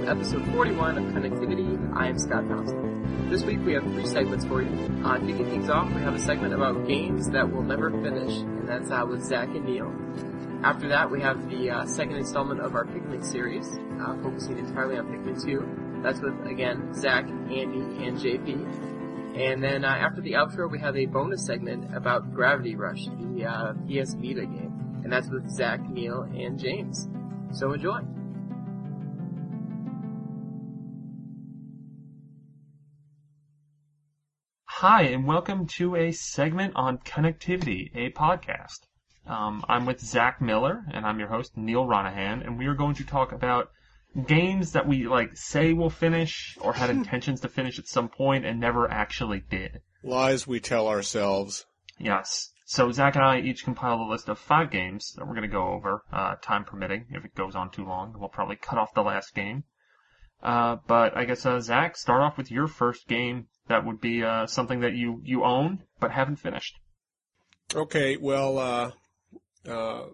to episode 41 of Connectivity. I am Scott Thompson. This week we have three segments for you. Uh, kicking things off, we have a segment about games that will never finish, and that's uh, with Zach and Neal. After that, we have the uh, second installment of our Pikmin series, uh, focusing entirely on Pikmin 2. That's with, again, Zach, Andy, and JP. And then uh, after the outro, we have a bonus segment about Gravity Rush, the uh, PS Vita game. And that's with Zach, Neal, and James. So enjoy. Hi, and welcome to a segment on connectivity, a podcast. Um, I'm with Zach Miller, and I'm your host, Neal Ronaghan, and we are going to talk about games that we like say we'll finish or had intentions to finish at some point and never actually did. Lies we tell ourselves. Yes. So Zach and I each compiled a list of five games that we're going to go over, uh, time permitting. If it goes on too long, we'll probably cut off the last game. Uh, but I guess, uh, Zach, start off with your first game that would be, uh, something that you, you own but haven't finished. Okay, well, uh, uh,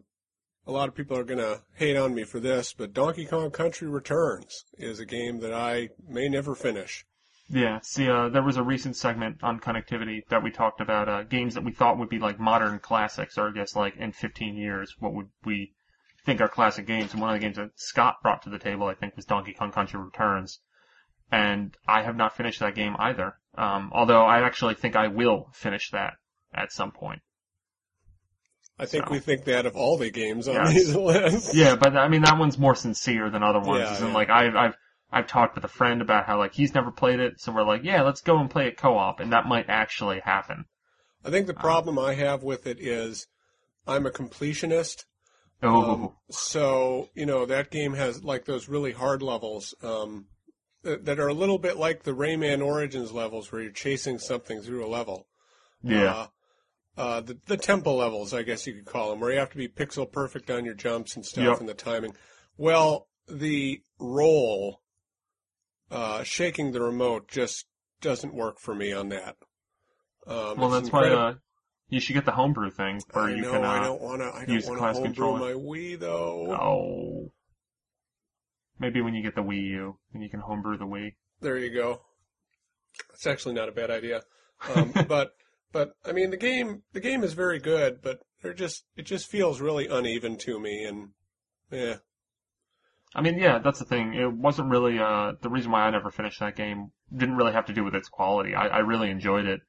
a lot of people are going to hate on me for this, but Donkey Kong Country Returns is a game that I may never finish. Yeah, see, uh, there was a recent segment on connectivity that we talked about, uh, games that we thought would be like modern classics, or I guess like in 15 years, what would we think are classic games? And one of the games that Scott brought to the table, I think, was Donkey Kong Country Returns. And I have not finished that game either. Um, although I actually think I will finish that at some point. I think So. we think that of all the games on these lists. Yeah, but I mean that one's more sincere than other ones. Yeah, in, yeah. like I've I've I've talked with a friend about how like he's never played it, so we're like, yeah, let's go and play it co-op, and that might actually happen. I think the problem I have with it is I'm a completionist. Oh, Um, so, you know, that game has like those really hard levels, um, that, that are a little bit like the Rayman Origins levels where you're chasing something through a level. yeah, Uh, uh, the, the temple levels, I guess you could call them, where you have to be pixel perfect on your jumps and stuff Yep. and the timing. Well, the roll, uh, shaking the remote just doesn't work for me on that. Um, well that's why uh, you should get the homebrew thing where I you know, can. Uh, I don't want to. I don't use want class to homebrew controller. my Wii though. Oh, maybe when you get the Wii U, then you can homebrew the Wii. There you go. It's actually not a bad idea. Um, but but I mean the game the game is very good, but they're just it just feels really uneven to me and yeah. I mean, yeah, that's the thing. It wasn't really uh the reason why I never finished that game didn't really have to do with its quality. I, I really enjoyed it.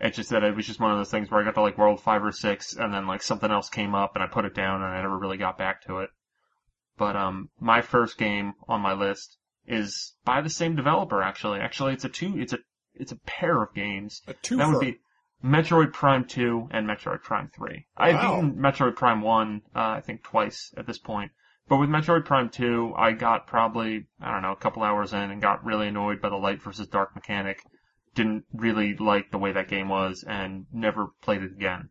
It's just that it was just one of those things where I got to like World Five or Six, and then like something else came up, and I put it down, and I never really got back to it. But um, my first game on my list is by the same developer. Actually, actually, it's a two. It's a it's a pair of games. A two That would be Metroid Prime 2 and Metroid Prime 3. I've beaten Metroid Prime 1, uh, I think twice at this point. But with Metroid Prime 2, I got probably, I don't know, a couple hours in and got really annoyed by the light versus dark mechanic. Didn't really like the way that game was and never played it again.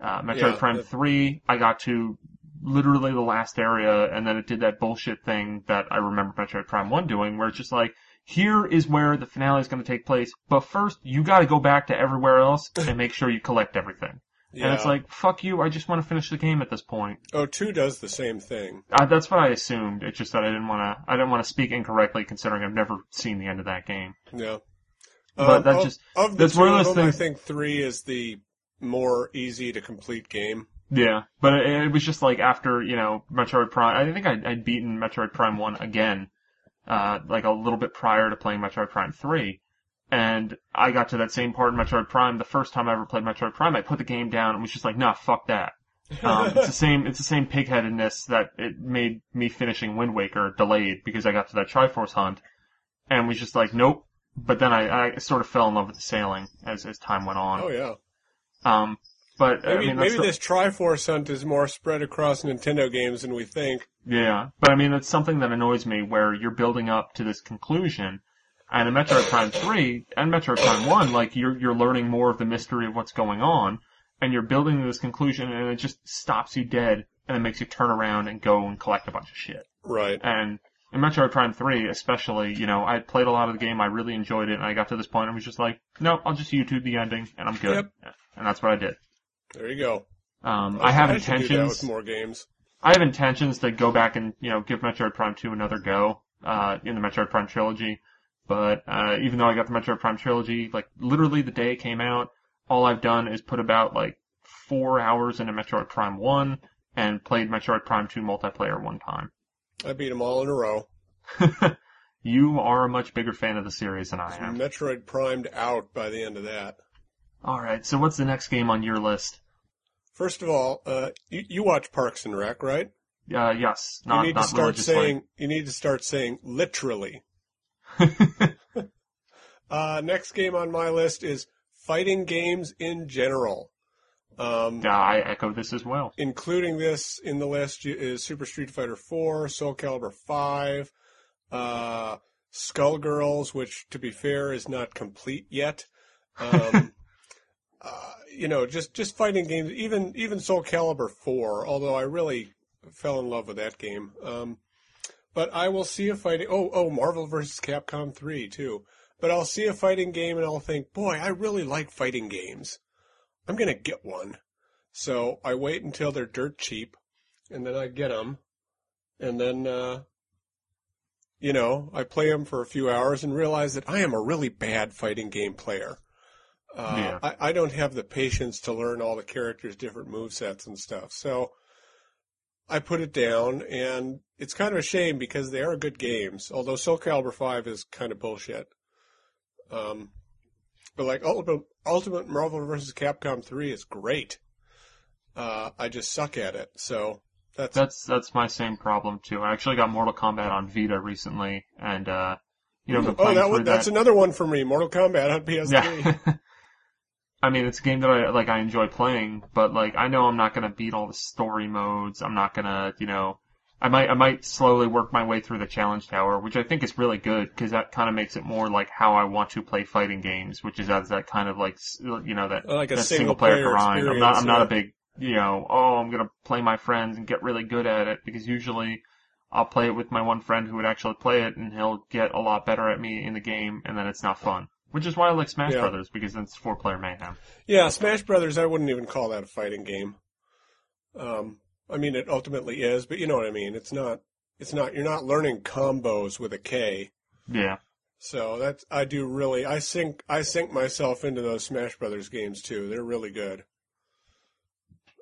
Uh, Metroid Yeah, Prime that- 3, I got to literally the last area and then it did that bullshit thing that I remember Metroid Prime 1 doing where it's just like, here is where the finale is going to take place, but first you got to go back to everywhere else and make sure you collect everything. yeah. And it's like, fuck you, I just want to finish the game at this point. oh two does the same thing. Uh, that's what I assumed. It's just that I didn't want to. I didn't want to speak incorrectly, considering I've never seen the end of that game. Yeah. But that of, just- of the that's one of of those them, things- I think three is the more easy to complete game. Yeah, but it, it was just like after you know Metroid Prime. I think I'd, I'd beaten Metroid Prime One again, uh, like a little bit prior to playing Metroid Prime Three, and I got to that same part in Metroid Prime the first time I ever played Metroid Prime. I put the game down and was just like, nah, fuck that. Um, it's the same. It's the same pigheadedness that it made me finishing Wind Waker delayed because I got to that Triforce hunt, and was just like, nope. But then I, I sort of fell in love with the sailing as as time went on. Oh yeah. Um, but I Maybe mean, maybe this Triforce hunt is more spread across Nintendo games than we think. Yeah, but I mean, it's something that annoys me where you're building up to this conclusion, and in Metroid Prime 3 and Metroid Prime 1, like, you're, you're learning more of the mystery of what's going on, and you're building to this conclusion, and it just stops you dead, and it makes you turn around and go and collect a bunch of shit. Right. And in Metroid Prime 3, especially, you know, I had played a lot of the game, I really enjoyed it, and I got to this point and was just like, no, I'll just YouTube the ending, and I'm good. Yep. And that's what I did. There you go. Um, I have should do that intentions. more games. I have intentions to go back and, you know, give Metroid Prime 2 another go. uh, in the Metroid Prime trilogy. But uh, even though I got the Metroid Prime trilogy, like literally the day it came out, all I've done is put about like four hours into Metroid Prime One and played Metroid Prime Two multiplayer one time. I beat them all in a row. you are a much bigger fan of the series than I am. Metroid primed out by the end of that. All right, so what's the next game on your list? First of all, uh, you, you watch Parks and Rec, right? Uh, yes, not you need to start saying you need to start saying literally. Uh, next game on my list is fighting games in general. Um, yeah, I echo this as well. including this in the list is Super Street Fighter 4, Soul Calibur 5, uh, Skullgirls, which to be fair is not complete yet. Um, uh, you know, just, just fighting games, even, even Soul Calibur 4, although I really fell in love with that game. Um, but I will see a fighting, oh, oh, Marvel vs. Capcom 3 too. But I'll see a fighting game and I'll think, boy, I really like fighting games. I'm gonna get one. So I wait until they're dirt cheap, and then I get them, and then, uh, you know, I play them for a few hours and realize that I am a really bad fighting game player. Uh, Yeah. I, I don't have the patience to learn all the characters' different move sets and stuff. So I put it down, and it's kind of a shame because they are good games. Although Soul Calibur 5 is kind of bullshit. Um, but like Ultimate, Ultimate Marvel vs. Capcom 3 is great. Uh, I just suck at it. So that's, That's that's my same problem too. I actually got Mortal Kombat on Vita recently, and uh, you know, oh, that one, that's that. another one for me. Mortal Kombat on PS3. Yeah. I mean, it's a game that I like. I enjoy playing, but like, I know I'm not gonna beat all the story modes. I'm not gonna, you know, I might, I might slowly work my way through the challenge tower, which I think is really good because that kind of makes it more like how I want to play fighting games, which is as that kind of like, you know, that, like a that single player player grind. I'm not, I'm not yeah. a big, you know, oh, I'm gonna play my friends and get really good at it because usually I'll play it with my one friend who would actually play it and he'll get a lot better at me in the game and then it's not fun. Which is why I like Smash Yeah. Brothers because it's four player mayhem. Yeah, Smash Brothers, I wouldn't even call that a fighting game. Um, I mean, it ultimately is, but you know what I mean. It's not. It's not. You're not learning combos with a K. Yeah. So that's. I do really. I sink. I sink myself into those Smash Brothers games too. They're really good.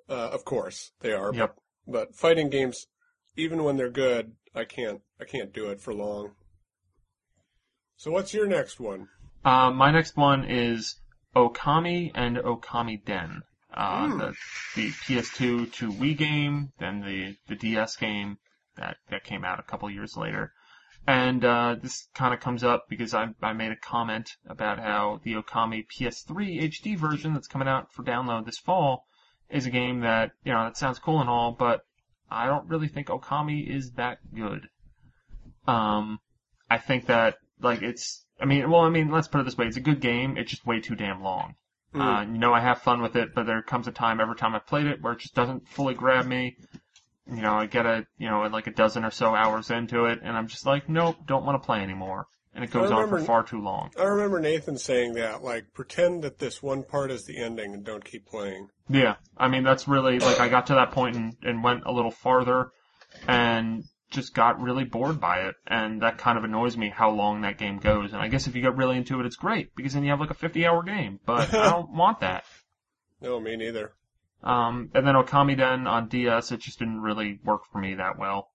Uh, of course they are. Yep. But, but fighting games, even when they're good, I can't. I can't do it for long. So what's your next one? Uh, my next one is Okami and Okamiden. Uh, Hmm. the, the PS2 to Wii game, then the, the DS game that, that came out a couple years later. And, uh, this kind of comes up because I, I made a comment about how the Okami PS3 HD version that's coming out for download this fall is a game that, you know, that sounds cool and all, but I don't really think Okami is that good. Um, I think that, like, it's, I mean, well, I mean, let's put it this way, it's a good game, it's just way too damn long. Hmm. Uh, you know, I have fun with it, but there comes a time every time I've played it where it just doesn't fully grab me. You know, I get a, you know, like a dozen or so hours into it, and I'm just like, nope, don't want to play anymore. And it goes on for far too long. I remember Nathan saying that, like, pretend that this one part is the ending and don't keep playing. Yeah, I mean, that's really, like, I got to that point and, and went a little farther, and just got really bored by it, and that kind of annoys me how long that game goes. And I guess if you get really into it, it's great, because then you have like a 50 hour game, but I don't want that. No, me neither. Um, and then Okamiden on DS, it just didn't really work for me that well.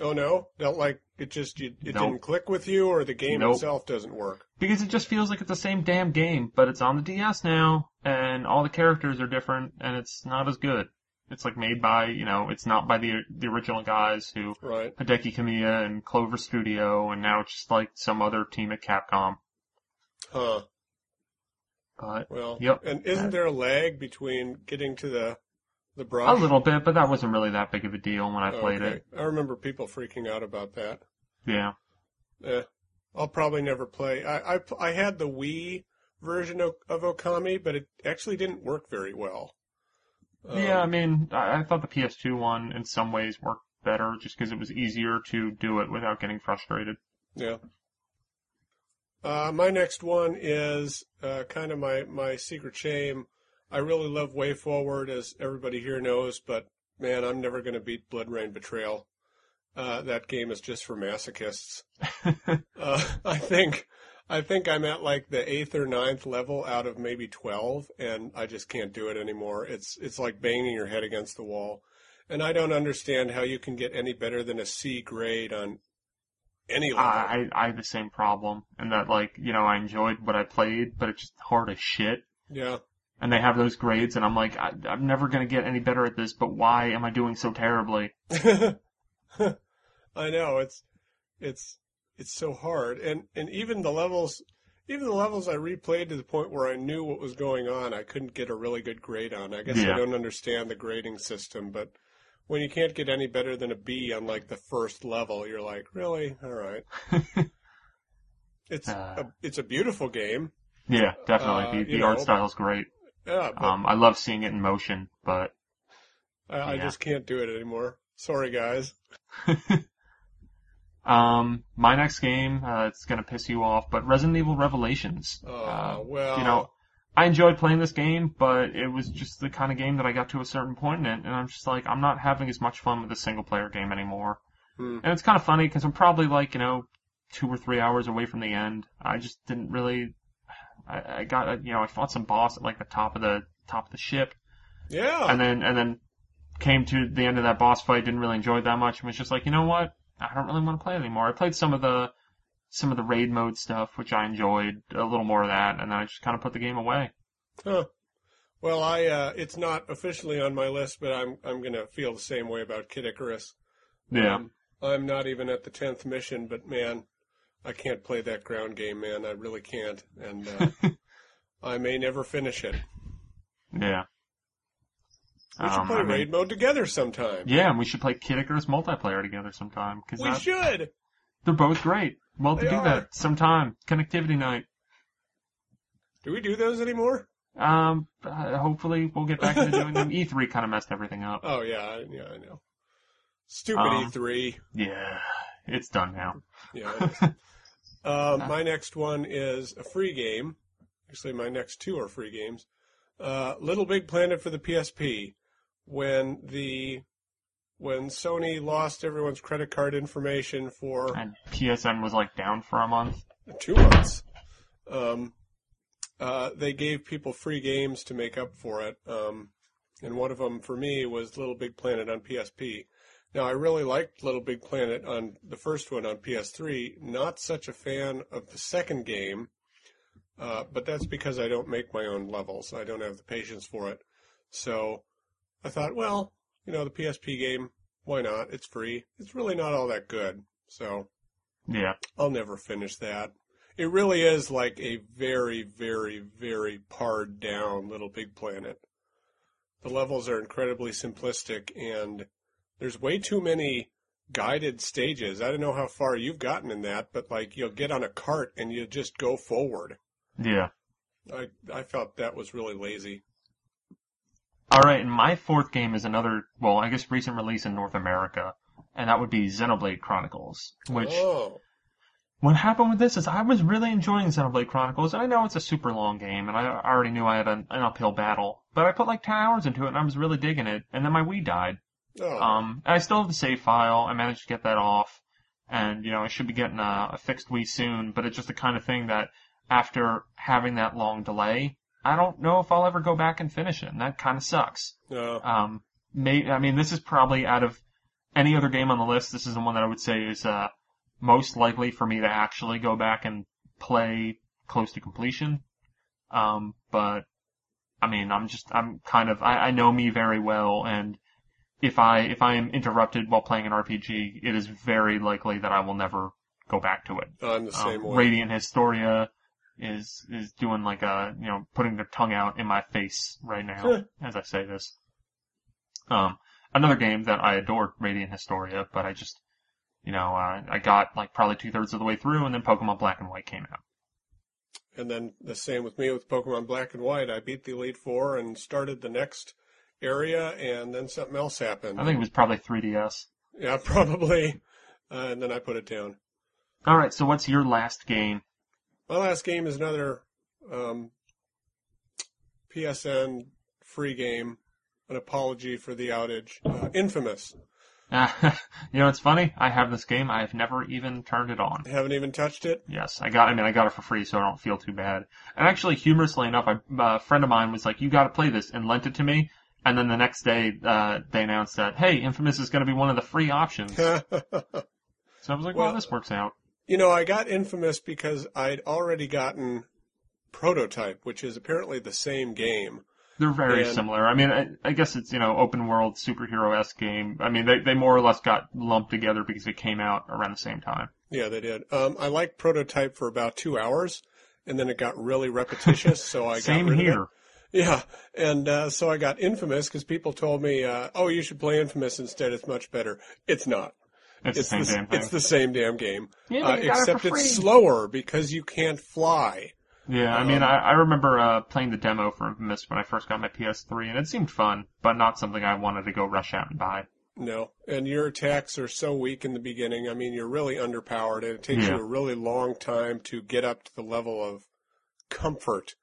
Oh no, don't like it. Just you, it Nope. didn't click with you, or the game Nope. itself doesn't work. Because it just feels like it's the same damn game, but it's on the DS now, and all the characters are different, and it's not as good. It's like made by, you know, it's not by the the original guys who Right. Hideki Kamiya and Clover Studio, and now it's just like some other team at Capcom. Huh. But Well. Yep. And isn't there a lag between getting to the the brush? a little bit, but that wasn't really that big of a deal when I played Okay. it. I remember people freaking out about that. Yeah. Eh, I'll probably never play. I, I I had the Wii version of, of Okami, but it actually didn't work very well. Um, yeah, I mean, I, I thought the PS2 one in some ways worked better just because it was easier to do it without getting frustrated. Yeah. Uh, my next one is uh, kind of my, my secret shame. I really love WayForward, as everybody here knows, but man, I'm never going to beat BloodRayne Betrayal. uh, that game is just for masochists. uh, I think, I think I'm at like the eighth or ninth level out of maybe 12 and I just can't do it anymore. It's, it's like banging your head against the wall. And I don't understand how you can get any better than a C grade on any level. I, I had the same problem, and that like you know I enjoyed what I played, but it's just hard as shit. yeah. And they have those grades, and I'm like, I, I'm never gonna get any better at this. But why am I doing so terribly? I know it's it's it's so hard, and and even the levels, even the levels I replayed to the point where I knew what was going on, I couldn't get a really good grade on. I guess Yeah. I don't understand the grading system, but when you can't get any better than a B on like the first level, you're like, really? All right. It's Uh. a, it's a beautiful game. Yeah, definitely. Uh, the the art style is great. Yeah, Um, I love seeing it in motion, but I, I just can't do it anymore. Sorry, guys. um, my next game, uh, it's gonna piss you off, but Resident Evil Revelations. Oh Uh, well, you know, I enjoyed playing this game, but it was just the kind of game that I got to a certain point in it, and I'm just like, I'm not having as much fun with the single player game anymore. Hmm. And it's kind of funny because I'm probably like, you know, two or three hours away from the end. I just didn't really, I, I got, a, you know, I fought some boss at like the top of the, top of the ship, yeah, and then, and then came to the end of that boss fight, didn't really enjoy it that much, and was just like, you know what? I don't really want to play anymore. I played some of the, some of the raid mode stuff, which I enjoyed, a little more of that, and then I just kind of put the game away. Huh. Well, I uh, it's not officially on my list, but I'm I'm gonna feel the same way about Kid Icarus. Yeah. Um, I'm not even at the tenth mission, but man, I can't play that ground game, man. I really can't, and uh, I may never finish it. Yeah. We should Um, play I mean- raid mode together sometime. Yeah, and we should play Kid Icarus multiplayer together sometime, because we should. they're both great. Well, to do are. that sometime. Connectivity night. Do we do those anymore? Um, uh, hopefully we'll get back into doing them. E3 kind of messed everything up. Oh yeah, yeah, I know. Stupid Um, E3. Yeah, it's done now. Yeah. um, my next one is a free game. Actually, my next two are free games. Uh, Little Big Planet for the PSP. When the when Sony lost everyone's credit card information for And PSN was like down for a month. two months, um, uh, they gave people free games to make up for it. Um, and one of them for me was Little Big Planet on PSP. Now I really liked Little Big Planet on the first one on PS3. Not such a fan of the second game, uh, but that's because I don't make my own levels. I don't have the patience for it. So I thought, well, you know, the PSP game, why not? It's free. It's really not all that good. So Yeah. I'll never finish that. It really is like a very, very, very pared down Little Big Planet. The levels are incredibly simplistic and there's way too many guided stages. I don't know how far you've gotten in that, but like you'll get on a cart and you just go forward. Yeah. I I felt that was really lazy. Alright, and my fourth game is another, well, I guess recent release in North America. And that would be Xenoblade Chronicles. Which, oh, what happened with this is I was really enjoying Xenoblade Chronicles, and I know it's a super long game, and I already knew I had an, an uphill battle. But I put like 10 hours into it, and I was really digging it, and then my Wii died. oh, Um, and I still have the save file. I managed to get that off, and you know I should be getting a, a fixed Wii soon. But it's just the kind of thing that after having that long delay, I don't know if I'll ever go back and finish it, and that kind of sucks. Um, may, I mean, this is probably out of any other game on the list, this is the one that I would say is uh, most likely for me to actually go back and play close to completion. Um, but I mean, I'm just, I'm kind of, I, I know me very well, and if I if I am interrupted while playing an RPG, it is very likely that I will never go back to it. I'm the same Um, way. Radiant Historia is is doing like a you know putting their tongue out in my face right now as I say this. Um, another game that I adored, Radiant Historia, but I just you know uh, I got like probably two thirds of the way through, and then Pokemon Black and White came out. And then the same with me with Pokemon Black and White. I beat the Elite Four and started the next area, and then something else happened. I think it was probably 3DS. Yeah, probably. Uh, and then I put it down. All right, so what's your last game? My last game is another um, PSN free game. An apology for the outage. Uh, Infamous. Uh, you know, it's funny. I have this game. I have never even turned it on. Haven't even touched it. Yes, I got. I mean, I got it for free, so I don't feel too bad. And actually, humorously enough, a uh, friend of mine was like, "You got to play this," and lent it to me. And then the next day, uh, they announced that, "Hey, Infamous is going to be one of the free options." so I was like, "Well, Well- this works out." You know, I got Infamous because I'd already gotten Prototype, which is apparently the same game. They're very And- similar. I mean, I, I guess it's you know open world superhero esque game. I mean, they they more or less got lumped together because it came out around the same time. Yeah, they did. Um, I liked Prototype for about two hours, and then it got really repetitious, so I Same got rid Of here. it. Yeah, and uh, so I got Infamous because people told me, uh, "Oh, you should play Infamous instead. It's much better." It's not. It's, It's the the, same damn thing. it's the same damn game, Yeah, uh, but you got it for except free. it's slower because you can't fly. Yeah, I mean, Um, I, I remember uh, playing the demo for Infamous when I first got my PS3, and it seemed fun, but not something I wanted to go rush out and buy. No, and your attacks are so weak in the beginning. I mean, you're really underpowered, and it takes Yeah. you a really long time to get up to the level of comfort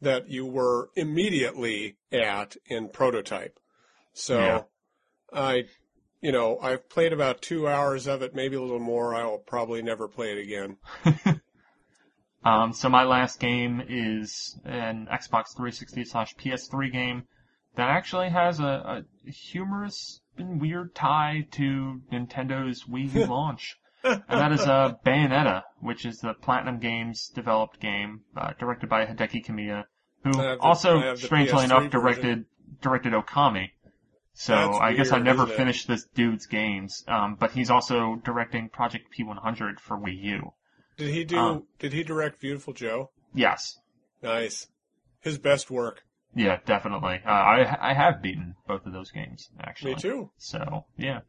that you were immediately at in prototype. So, Yeah. I, you know, I've played about two hours of it, maybe a little more. I will probably never play it again. Um, so my last game is an Xbox 360 slash PS3 game that actually has a, a humorous and weird tie to Nintendo's Wii U launch. And that is uh, Bayonetta, which is the Platinum Games developed game, uh, directed by Hideki Kamiya, who the- also, I have the strangely PS3 enough, version. directed directed Okami. So That's I guess I never finished this dude's games, um, but he's also directing Project P100 for Wii U. Did he do? Um, did he direct Beautiful Joe? Yes, Nice. His best work. Yeah, definitely. Uh, I I have beaten both of those games actually. Me too. So yeah,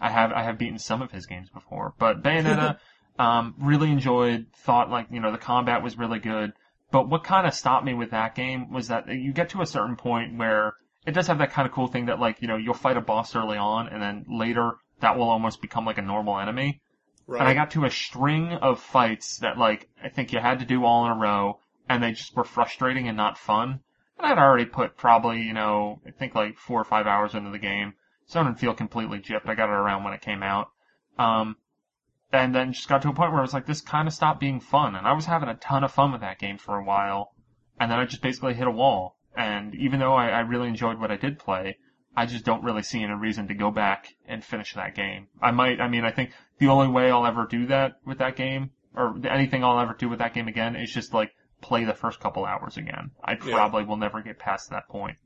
I have I have beaten some of his games before, but Bayonetta, um, really enjoyed. Thought like you know the combat was really good, but what kind of stopped me with that game was that you get to a certain point where it does have that kind of cool thing that like you know you'll fight a boss early on and then later that will almost become like a normal enemy. Right. And I got to a string of fights that like I think you had to do all in a row, and they just were frustrating and not fun. And I'd already put probably you know I think like four or five hours into the game, so I didn't feel completely gypped. I got it around when it came out, um, and then just got to a point where I was like, this kind of stopped being fun, and I was having a ton of fun with that game for a while, and then I just basically hit a wall. And even though I, I really enjoyed what I did play, I just don't really see any reason to go back and finish that game. I might, I mean, I think the only way I'll ever do that with that game, or anything I'll ever do with that game again, is just like play the first couple hours again. I Yeah. probably will never get past that point.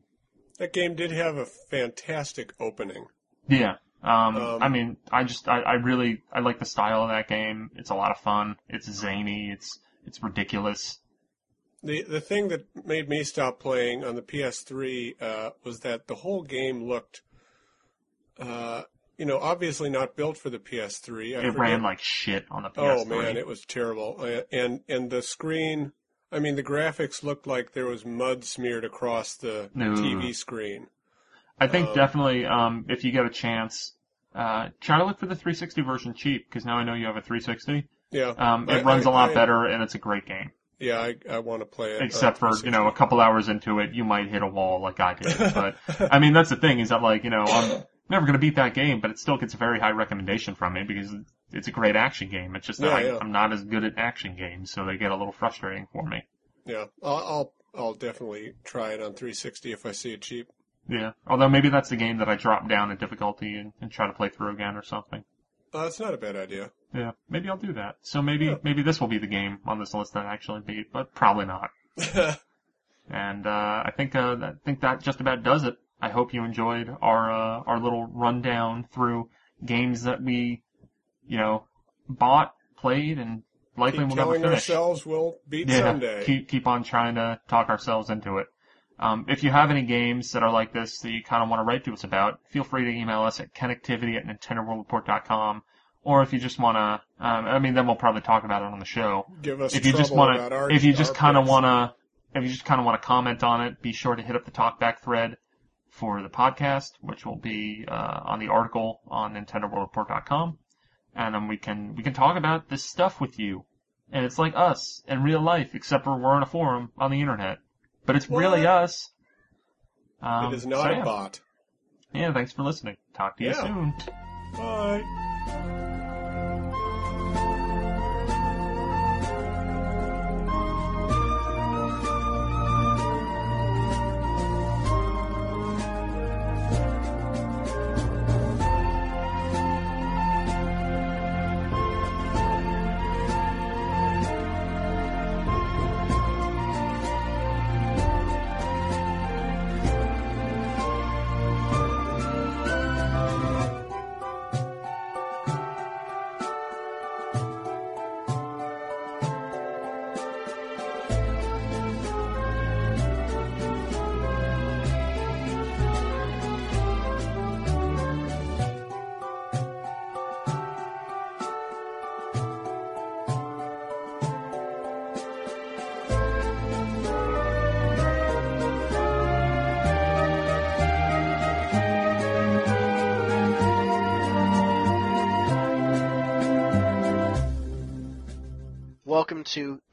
that game did have a fantastic opening. Yeah. Um, Um, I mean, I just, I, I really, I like the style of that game. It's a lot of fun. It's zany. It's, it's ridiculous. The the thing that made me stop playing on the PS3 uh, was that the whole game looked, uh, you know, obviously not built for the PS3. I It forget- ran like shit on the oh PS3. Oh man, it was terrible. Uh, and and the screen, I mean, the graphics looked like there was mud smeared across the No. TV screen. I think Um, definitely, um, if you get a chance, uh, try to look for the 360 version cheap, because now I know you have a 360. Yeah, Um, it I- runs I- a lot I- better, and it's a great game. Yeah, I I want to play it. Except for, you know, a couple hours into it, you might hit a wall like I did. But, I mean, that's the thing, is that like, you know, I'm never gonna beat that game, but it still gets a very high recommendation from me, because it's a great action game. It's just that Yeah, I, yeah. I'm not as good at action games, so they get a little frustrating for me. yeah, I'll, I'll I'll definitely try it on 360 if I see it cheap. Yeah. Although maybe that's the game that I drop down in difficulty and, and try to play through again or something. Uh, that's not a bad idea. Yeah, maybe I'll do that. So maybe Yeah. maybe this will be the game on this list that I actually beat, but probably not. And uh, I think uh, I think that just about does it. I hope you enjoyed our uh, our little rundown through games that we, you know, bought, played, and likely Keep will never finish. ourselves we'll beat yeah, someday. keep keep on trying to talk ourselves into it. Um, if you have any games that are like this that you kind of want to write to us about, feel free to email us at connectivity at nintendoworldreport.com. Or if you just want to, um, I mean, then we'll probably talk about it on the show. Give us If you just want to, if you just kind of want to, if you just kind of want to comment on it, be sure to hit up the talkback thread for the podcast, which will be uh, on the article on NintendoWorldReport.com, and then we can we can talk about this stuff with you. And it's like us in real life, except for we're in a forum on the internet. But it's really us. Um, It is not so a yeah. bot. Yeah, thanks for listening. Talk to you Yeah. soon. Bye.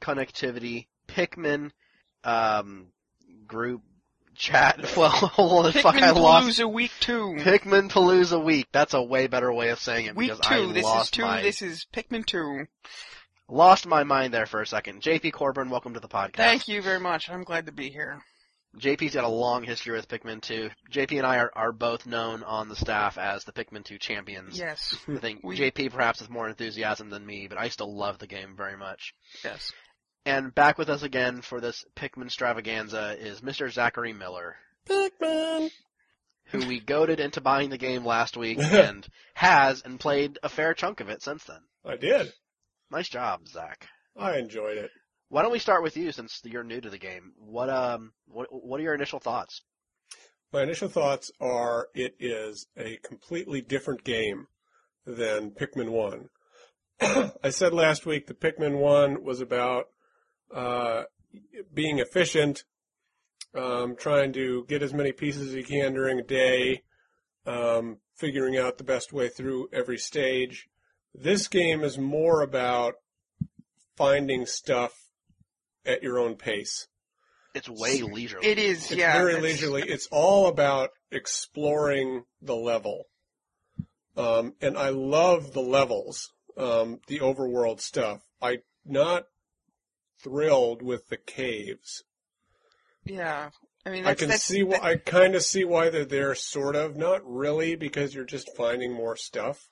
Connectivity Pikmin um, group chat. Well, hold on, fuck, I Pikmin lost. Palooza Week 2. Pikmin Palooza week. That's a way better way of saying it Week because 2, I this is 2, my this is Pikmin 2. lost my mind there for a second. JP Corbran, welcome to the podcast. Thank you very much, I'm glad to be here. JP's got a long history with Pikmin 2. JP and I are, are both known on the staff as the Pikmin 2 champions. Yes, I think We- JP perhaps has more enthusiasm than me, but I still love the game very much. yes. And back with us again for this Pikmin extravaganza is Mr. Zachary Miller, Pikmin. who we goaded into buying the game last week and has and played a fair chunk of it since then. I did. Nice job, Zach. I enjoyed it. Why don't we start with you since you're new to the game? What um what what are your initial thoughts? My initial thoughts are it is a completely different game than Pikmin 1. I said last week that Pikmin 1 was about uh, being efficient, um, trying to get as many pieces as you can during a day, um, figuring out the best way through every stage. This game is more about finding stuff at your own pace. It's way leisurely. It is, It's yeah. very that's- leisurely. It's all about exploring the level. Um, and I love the levels, um, the overworld stuff. I'm not thrilled with the caves. Yeah. I mean, I can that's, see why, I kind of see why they're there, sort of. Not really, because you're just finding more stuff.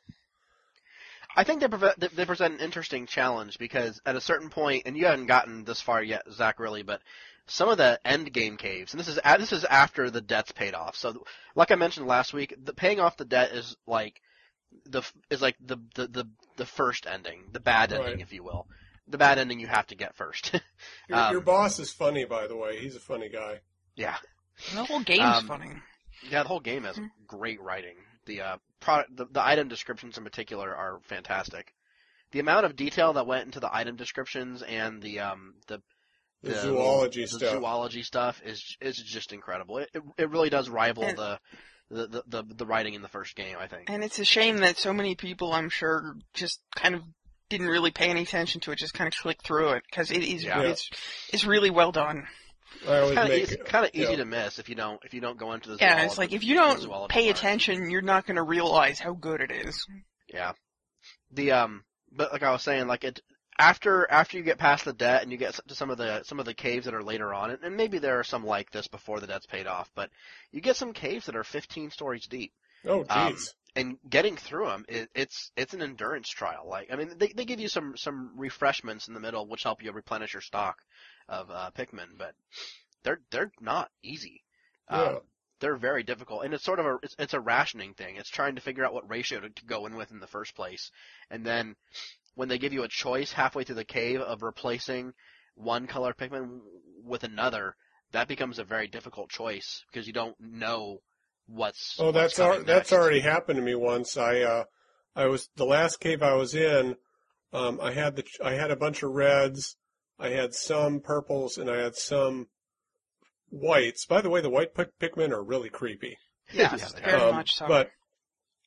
I think they, preve- they- they present an interesting challenge because at a certain point, and you haven't gotten this far yet, Zach, really, but some of the end game caves, and this is this is after the debt's paid off. So, like I mentioned last week, the paying off the debt is like the is like the the the, the first ending, the bad ending, Right. if you will. The bad ending you have to get first. Your, Um, your boss is funny, by the way. He's a funny guy. yeah, the whole game's um, funny. yeah. The whole game has great writing. The uh, product, the, the item descriptions in particular are fantastic. The amount of detail that went into the item descriptions and the um the The, the zoology the stuff. zoology stuff is is just incredible. It it, it really does rival And- the, the, the the the writing in the first game. I think. And it's a shame that so many people, I'm sure, just kind of didn't really pay any attention to it, just kind of clicked through it, because it is, Yeah. it's, it's really well done. I always Kind of make easy, kind of easy yeah. to miss if you don't if you don't go into the Yeah, it's like, if you don't pay part. attention, you're not gonna realize how good it is. Yeah. The um, but like I was saying, like it after after you get past the debt and you get to some of the some of the caves that are later on, and, and maybe there are some like this before the debt's paid off, but you get some caves that are 15 stories deep. Oh, Um, jeez. And getting through them, it, it's it's an endurance trial. Like I mean, they they give you some some refreshments in the middle, which help you replenish your stock of uh, Pikmin, but they're they're not easy. Yeah. Um, they're very difficult, and it's sort of a it's, it's a rationing thing. It's trying to figure out what ratio to, to go in with in the first place, and then when they give you a choice halfway through the cave of replacing one color Pikmin with another, that becomes a very difficult choice because you don't know what's. Oh, what's that's coming al- that's already happened to me once. I uh, I was the last cave I was in. Um, I had the I had a bunch of reds. I had some purples and I had some whites. By the way, the white pick- Pikmin are really creepy. Yes, they very. Um, much so. But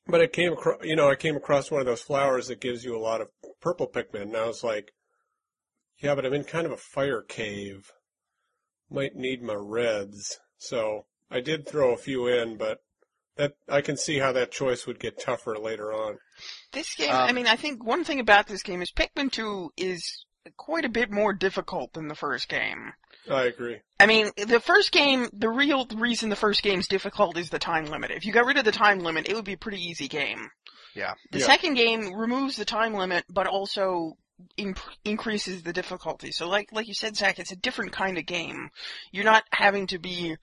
but I came across you know I came across one of those flowers that gives you a lot of purple Pikmin, and I was like, yeah, but I'm in kind of a fire cave. Might need my reds. So I did throw a few in, but that I can see how that choice would get tougher later on. This game, Um, I mean, I think one thing about this game is Pikmin 2 is quite a bit more difficult than the first game. I agree. I mean, the first game, the real reason the first game's difficult is the time limit. If you got rid of the time limit, it would be a pretty easy game. Yeah. The Yeah. second game removes the time limit, but also imp- increases the difficulty. So like, like you said, Zach, it's a different kind of game. You're not having to be,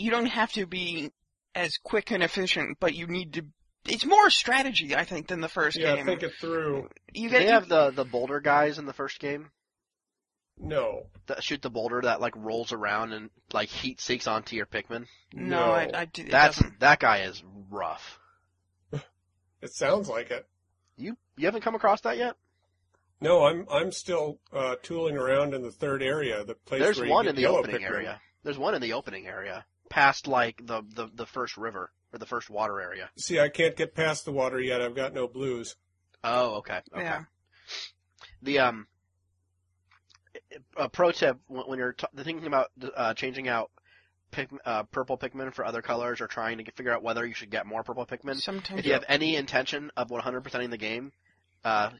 you don't have to be as quick and efficient, but you need to, it's more strategy, I think, than the first Yeah, game. think it through. you Did they you- have the the boulder guys in the first game No. that shoot the boulder that like rolls around and like heat seeks onto your Pikmin? no, I, I did, it That's doesn't. that guy is rough. It sounds like it. You you haven't come across that yet? No, I'm I'm still uh, tooling around in the third area, the place There's where you one get in the opening Pikmin. area. There's one in the opening area, past like the, the the first river or the first water area. See, I can't get past the water yet. I've got no blues. Oh, okay. Okay. Yeah. The um, a pro tip when when you're t- thinking about uh, changing out pick, uh, purple Pikmin for other colors or trying to figure out whether you should get more purple Pikmin, Sometimes if you have any intention of 100%ing the game, uh,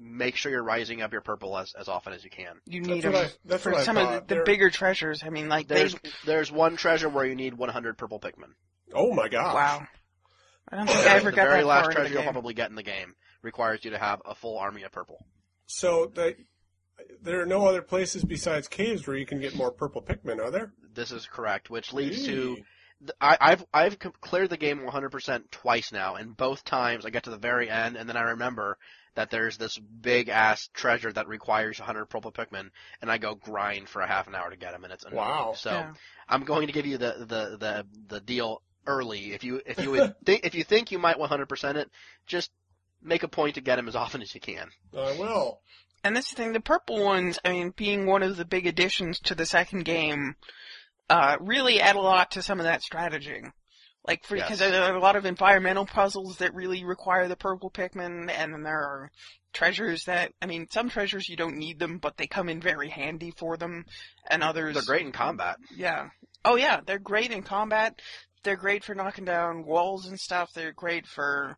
make sure you're rising up your purple as, as often as you can. you need That's what them I. That's for what I some of the, the They're- bigger treasures. I mean, like There's they, there's one treasure where you need 100 purple Pikmin. Oh my gosh! wow. I don't think I ever the got very that last far into treasure you'll game. probably get in the game requires you to have a full army of purple. So they, there are no other places besides caves where you can get more purple Pikmin, are there? This is correct, which leads to I, I've I've cleared the game 100% twice now, and both times I get to the very end, and then I remember that there's this big ass treasure that requires 100 purple Pikmin, and I go grind for a half an hour to get them, and it's annoying. Wow. So Yeah. I'm going to give you the the the the deal early. If you if you would think if you think you might 100% it, just make a point to get them as often as you can. I will. And that's the thing, the purple ones, I mean, being one of the big additions to the second game, uh, really add a lot to some of that strategy. Like, for, Yes. because there are a lot of environmental puzzles that really require the purple Pikmin, and then there are treasures that, I mean, some treasures you don't need them, but they come in very handy for them, and others... They're great in combat. Yeah. Oh yeah, they're great in combat. They're great for knocking down walls and stuff. They're great for,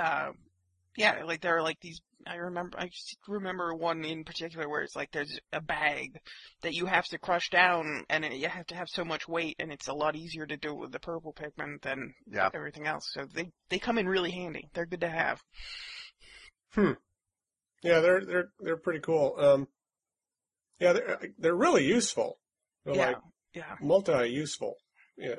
uh, yeah, like there are like these. I remember, I just remember one in particular where it's like there's a bag that you have to crush down, and it, you have to have so much weight, and it's a lot easier to do it with the purple Pikmin than Yeah. everything else. So they they come in really handy. They're good to have. Hmm. Yeah, they're they're they're pretty cool. Um, yeah, they're they're really useful. They're yeah, like yeah. multi-useful. Yeah,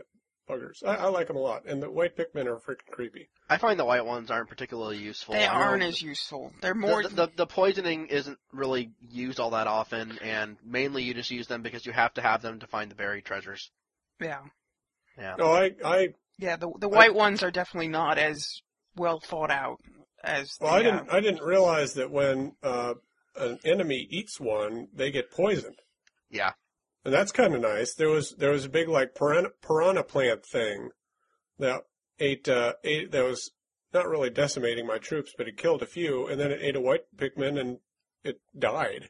buggers. I, I like them a lot, and the white Pikmin are freaking creepy. I find the white ones aren't particularly useful. They I aren't as useful. They're more. the, the the poisoning isn't really used all that often, and mainly you just use them because you have to have them to find the buried treasures. yeah. Yeah. No, I I Yeah, the the white ones are definitely not as well thought out as the, well, I uh, didn't I didn't realize that when uh, an enemy eats one, they get poisoned. Yeah. And that's kind of nice. There was there was a big like piranha, piranha plant thing that ate uh, ate that was not really decimating my troops, but it killed a few, and then it ate a white Pikmin and it died.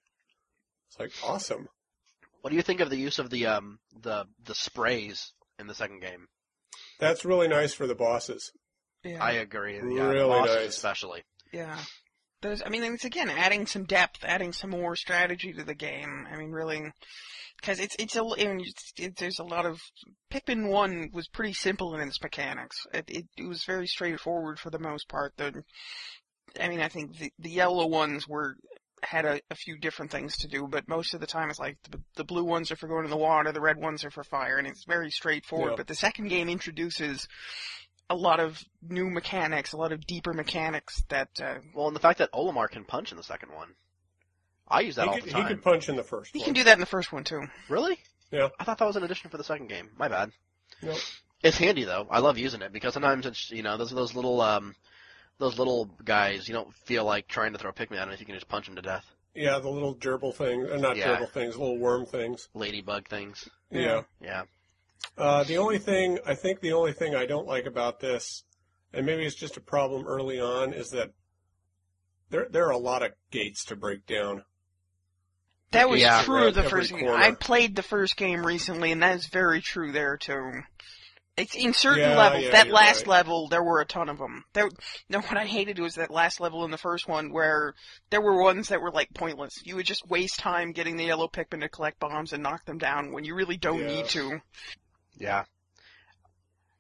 It's like awesome. What do you think of the use of the um the the sprays in the second game? That's really nice for the bosses. yeah, I agree. Yeah, Really bosses nice. especially. yeah. There's, I mean, it's again adding some depth, adding some more strategy to the game. I mean, really, because it's it's a I mean, it's, it, there's a lot of Pikmin One was pretty simple in its mechanics. It, it it was very straightforward for the most part. The, I mean, I think the the yellow ones were had a, a few different things to do, but most of the time it's like the, the blue ones are for going in the water, the red ones are for fire, and it's very straightforward. Yeah. But the second game introduces a lot of new mechanics, a lot of deeper mechanics that uh, Well, and the fact that Olimar can punch in the second one, I use that He all could, the he time. could punch in the first you one. can do that in the first one too. Really? Yeah. I thought that was an addition for the second game. My bad. Nope. It's handy though. I love using it because sometimes it's you know those those little um those little guys you don't feel like trying to throw a Pikmin at them if you can just punch them to death. Yeah, the little gerbil things, uh, not Yeah. gerbil things, little worm things. Ladybug things. Yeah. Yeah. Uh, the only thing, I think the only thing I don't like about this, and maybe it's just a problem early on, is that there there are a lot of gates to break down. That was Yeah. true of the Every first game. I played the first game recently, and that is very true there too. It's in certain Yeah, levels. yeah, that last right. level, there were a ton of them. There, no, what I hated was that last level in the first one where there were ones that were like pointless. You would just waste time getting the yellow Pikmin to collect bombs and knock them down when you really don't Yeah. need to. Yeah.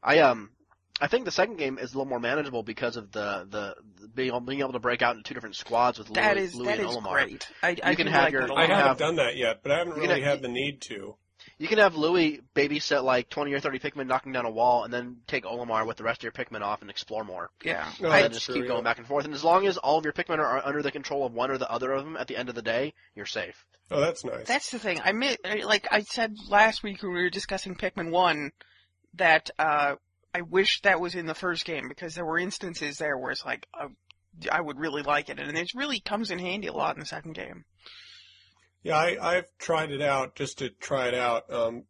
I um I think the second game is a little more manageable because of the the, the being, able- being able to break out into two different squads with That Louis, is Louis that and is Olimar. great. I, I You can have like your- that a I you lot. haven't have- done that yet, but I haven't really have- had the need to. You can have Louis babysit like 20 or 30 Pikmin knocking down a wall, and then take Olimar with the rest of your Pikmin off and explore more. Yeah. No, and then that's just true, keep yeah. going back and forth. And as long as all of your Pikmin are under the control of one or the other of them at the end of the day, you're safe. Oh, that's nice. That's the thing. I mi- like I said last week when we were discussing Pikmin 1 that uh I wish that was in the first game because there were instances there where it's like uh, I would really like it and it really comes in handy a lot in the second game. Yeah, I, I've tried it out just to try it out. Um,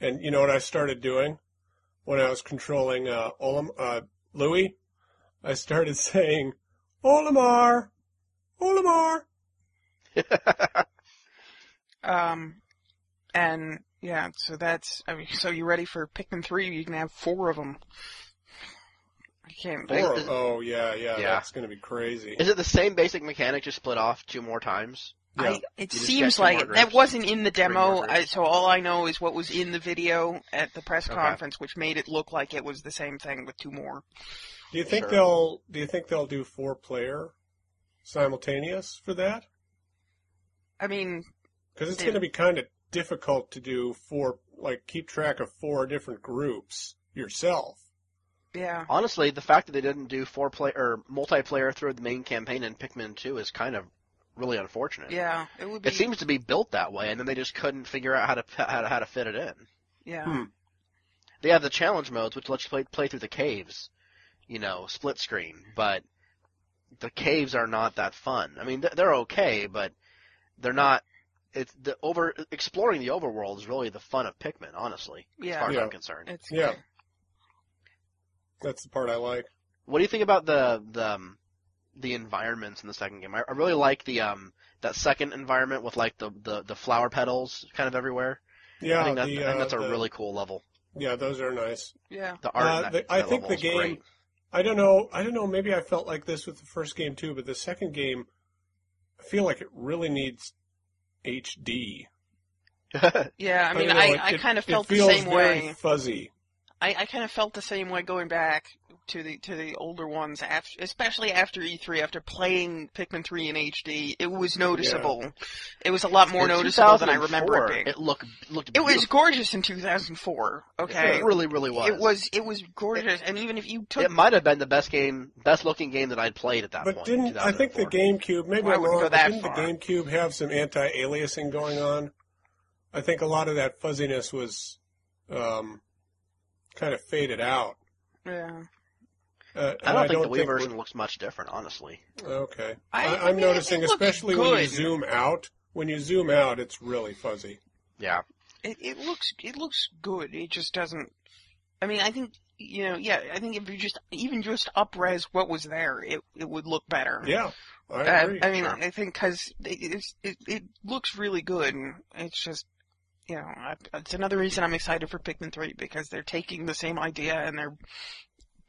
and you know what I started doing when I was controlling uh, Olim, uh, Louis? I started saying, Olimar, Olimar. Um and yeah, so that's I mean so you're ready for Pikmin 3? You can have four of them. I can't Thanks. Or- Is- oh yeah, yeah, Yeah. that's going to be crazy. Is it the same basic mechanic, just split off two more times? Yeah. I, it just seems like it. that wasn't in the demo, I, so all I know is what was in the video at the press Okay. conference, which made it look like it was the same thing with two more. Do you think Sure. they'll? Do you think they'll do four player simultaneous for that? I mean, Because it's going to be kind of difficult to do four, like keep track of four different groups yourself. yeah, Honestly, the fact that they didn't do four play or multiplayer through the main campaign in Pikmin 2 is kind of really unfortunate. yeah, it would be. It seems to be built that way, and then they just couldn't figure out how to how to, how to fit it in. yeah, Hmm. They have the challenge modes, which lets you play play through the caves, you know, split screen. But the caves are not that fun. I mean, they're okay, but they're not. It's the over exploring the overworld is really the fun of Pikmin, honestly, as yeah. far as Yeah. I'm concerned. It's Yeah. That's the part I like. What do you think about the the um, the environments in the second game? I, I really like the um that second environment with like the the, the flower petals kind of everywhere. Yeah, I think, that, the, I think uh, that's a the- really cool level. yeah, those are nice. yeah. The art. Uh, that, the- I think level the game- great. I don't know. I don't know. Maybe I felt like this with the first game too, but the second game, I feel like it really needs HD. Yeah, I mean, don't know, I, it- I it- kind of felt it the feels same very way. Fuzzy. I, I kind of felt the same way going back to the to the older ones, after, especially after E3, after playing Pikmin 3 in HD. It was noticeable. It was a lot more In noticeable than I remember it being. It looked looked. It was gorgeous in 2004. Okay, It really, really was. It was it was gorgeous, and even if you took It might have been the best game, best looking game that I'd played at that But point. didn't I think the GameCube? Maybe Well, I I'm wrong. go but didn't far. the GameCube have some anti-aliasing going on? I think a lot of that fuzziness was um, kind of faded out. yeah. Uh, I and don't think the Wii we're- version looks much different, honestly. Okay. I- I, I I'm mean, noticing, it looks especially when you zoom out. When you zoom out, it's really fuzzy. Yeah. It it looks it looks good. It just doesn't. I mean, I think you know. Yeah, I think if you just even just upres what was there, it it would look better. Yeah, I Uh, agree. I mean, sure. I think because it, it's- it it looks really good. and It's just you know, I, it's another reason I'm excited for Pikmin 3 because they're taking the same idea and they're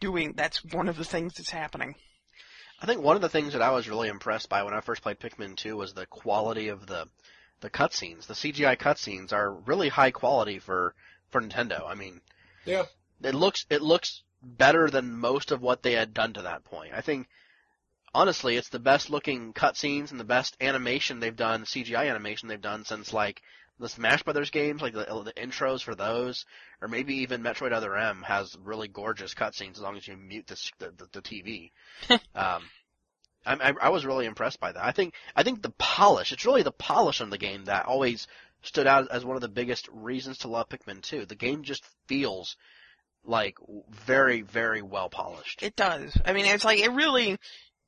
doing. That's one of the things that's happening. I think one of the things that I was really impressed by when I first played Pikmin 2 was the quality of the the cutscenes. The CGI cutscenes are really high quality for for Nintendo. I mean, Yeah. it looks it looks better than most of what they had done to that point. I think honestly, it's the best looking cutscenes and the best animation they've done, CGI animation they've done since like the Smash Brothers games, like the, the intros for those, or maybe even Metroid Other M has really gorgeous cutscenes as long as you mute the the, the, TV. um, I, I, I was really impressed by that. I think I think the polish, it's really the polish on the game that always stood out as one of the biggest reasons to love Pikmin 2. The game just feels like very very well polished. It does. I mean, it's like it really.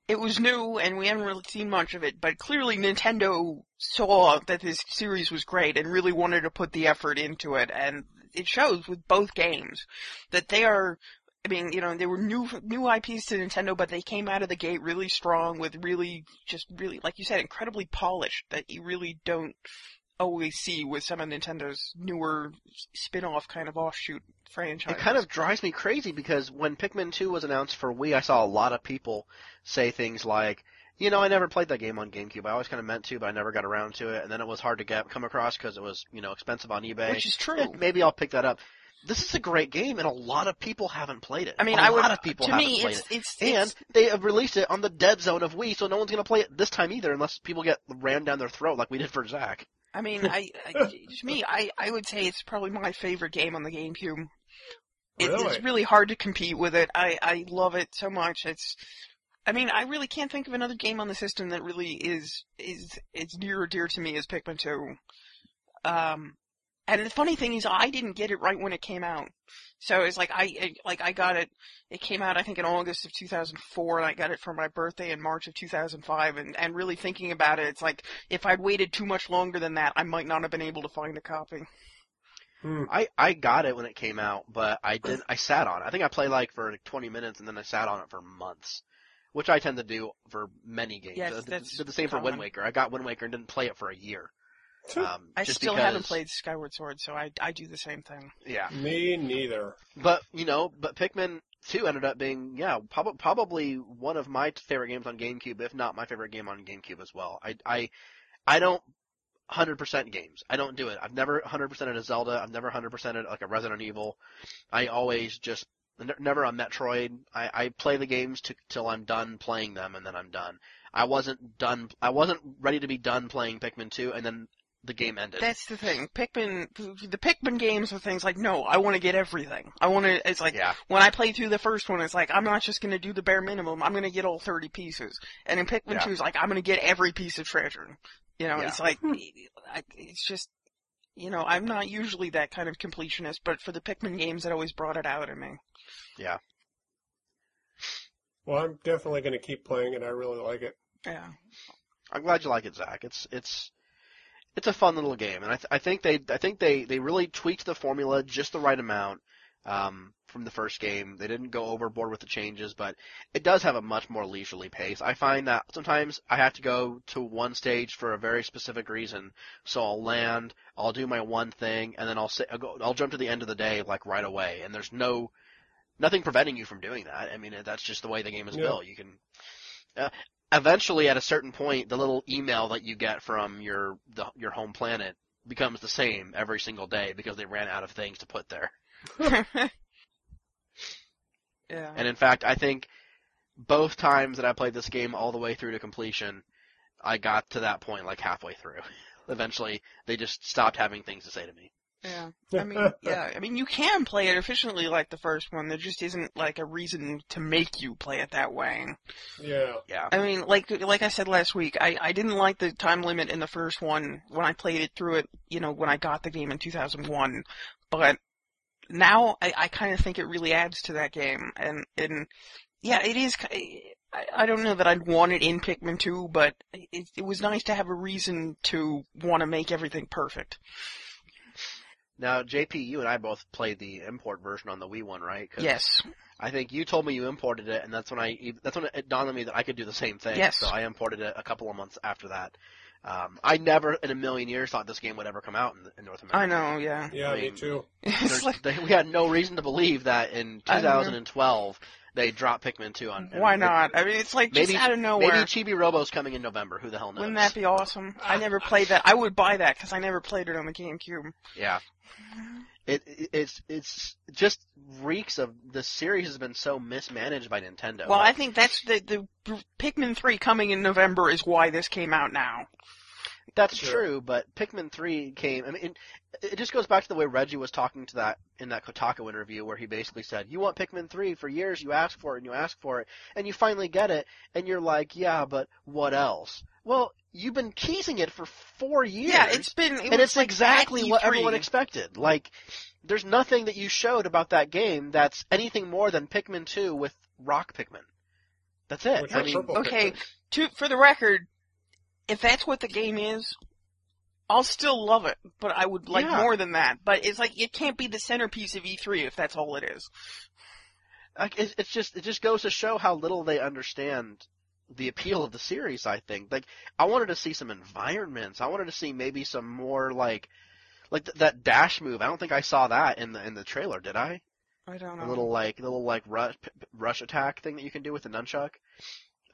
It was new, and we haven't really seen much of it, but clearly Nintendo saw that this series was great and really wanted to put the effort into it, and it shows with both games that they are. I mean, you know, they were new new IPs to Nintendo, but they came out of the gate really strong with really, just really, like you said, incredibly polished. That you really don't. Always see with some of Nintendo's newer spin-off kind of offshoot franchises. It kind of drives me crazy because when Pikmin 2 was announced for Wii, I saw a lot of people say things like, you know, I never played that game on GameCube. I always kind of meant to, but I never got around to it. And then it was hard to get come across because it was, you know, expensive on eBay. which is true. Eh, maybe I'll pick that up. This is a great game, and a lot of people haven't played it. I mean, a I would. lot of people to haven't me, played it's, it. it's And it's they have released it on the dead zone of Wii, so no one's going to play it this time either, unless people get rammed down their throat like we did for Zach. I mean, I, I to me, I, I would say it's probably my favorite game on the GameCube. It, Really? It's really hard to compete with it. I, I love it so much. It's, I mean, I really can't think of another game on the system that really is is is near or dear to me as Pikmin 2. Um, and the funny thing is, I didn't get it right when it came out. So it's like I I- like I got it. It came out I think in August of 2004, and I got it for my birthday in March of 2005. And and really thinking about it, it's like if I'd waited too much longer than that, I might not have been able to find a copy. Hmm. I I got it when it came out, but I didn't. I sat on it. I think I played like for like 20 minutes, and then I sat on it for months, which I tend to do for many games. Yes, I did- did the same for Wind. Waker. I got Wind Waker and didn't play it for a year. Um, I just still because, haven't played Skyward Sword, so I I do the same thing. Yeah, Me neither. but you know, but Pikmin 2 ended up being yeah prob- probably one of my favorite games on GameCube, if not my favorite game on GameCube as well. I I I don't 100% games. I don't do it. I've never 100% a Zelda. I've never 100% like a Resident Evil. I always just n- never on Metroid. I, I play the games to, till I'm done playing them, and then I'm done. I wasn't done. I wasn't ready to be done playing Pikmin 2, and then the game ended. That's the thing. Pikmin, the Pikmin games are things like, no, I want to get everything. I want to. It's like yeah, when I played through the first one, it's like I'm not just going to do the bare minimum. I'm going to get all 30 pieces. And in Pikmin Yeah. 2, it's like I'm going to get every piece of treasure. You know, Yeah. it's like it's just. You know, I'm not usually that kind of completionist, but for the Pikmin games, it always brought it out in me. Yeah. Well, I'm definitely going to keep playing it. I really like it. Yeah. I'm glad you like it, Zach. It's it's it's a fun little game, and I, th- I think they I think they they really tweaked the formula just the right amount um, from the first game. They didn't go overboard with the changes, but it does have a much more leisurely pace. I find that sometimes I have to go to one stage for a very specific reason. So I'll land, I'll do my one thing, and then I'll sit, I'll, go, I'll jump to the end of the day like right away. And there's no nothing preventing you from doing that. I mean, that's just the way the game is Yeah. built. You can. Uh, eventually, at a certain point, the little email that you get from your the, your home planet becomes the same every single day because they ran out of things to put there. yeah. And in fact, I think both times that I played this game all the way through to completion, I got to that point like halfway through. Eventually, they just stopped having things to say to me. Yeah. I mean, yeah. I mean, you can play it efficiently like the first one. There just isn't like a reason to make you play it that way. Yeah. Yeah. I mean, like like I said last week, I I didn't like the time limit in the first one when I played it through it. You know, when I got the game in 2001, but now I I kind of think it really adds to that game. And and yeah, it is. ki- I, I don't know that I'd want it in Pikmin 2, but it, it was nice to have a reason to want to make everything perfect. Now, JP, you and I both played the import version on the Wii one, right? 'Cause Yes. I think you told me you imported it, and that's when I that's when it dawned on me that I could do the same thing. Yes. So I imported it a couple of months after that. Um, I never in a million years thought this game would ever come out in, in North America. I know, yeah. Yeah, I me too. Like, they, we had no reason to believe that in I don't know. 2012 they dropped Pikmin 2 on. and why it- not? I mean, it's like just out of nowhere. Maybe Chibi Robo's coming in November. Who the hell knows? Wouldn't that be awesome? I never played that. I would buy that because I never played it on the GameCube. Yeah. It, it it's it's just reeks of the series has been so mismanaged by Nintendo. Well, I think that's the the Pikmin 3 coming in November is why this came out now. That's Sure. true, but Pikmin 3 came. I mean, it, it just goes back to the way Reggie was talking to that in that Kotaku interview, where he basically said, "You want Pikmin 3 for years. You ask for it and you ask for it, and you finally get it, and you're like, yeah, but what else? Well, you've been teasing it for four years. Yeah, it's been. It and it's like exactly what everyone expected. Like, there's nothing that you showed about that game that's anything more than Pikmin 2 with Rock Pikmin. That's it. I mean, okay. To for the record, if that's what the game is, I'll still love it, but I would like Yeah. more than that. But it's like it can't be the centerpiece of E3 if that's all it is. like, it's, it's just it just goes to show how little they understand the appeal of the series. I think like I wanted to see some environments. I wanted to see maybe some more like like th- that dash move. I don't think I saw that in the in the trailer. Did I? I don't know. A little like little like rush rush attack thing that you can do with the nunchuck.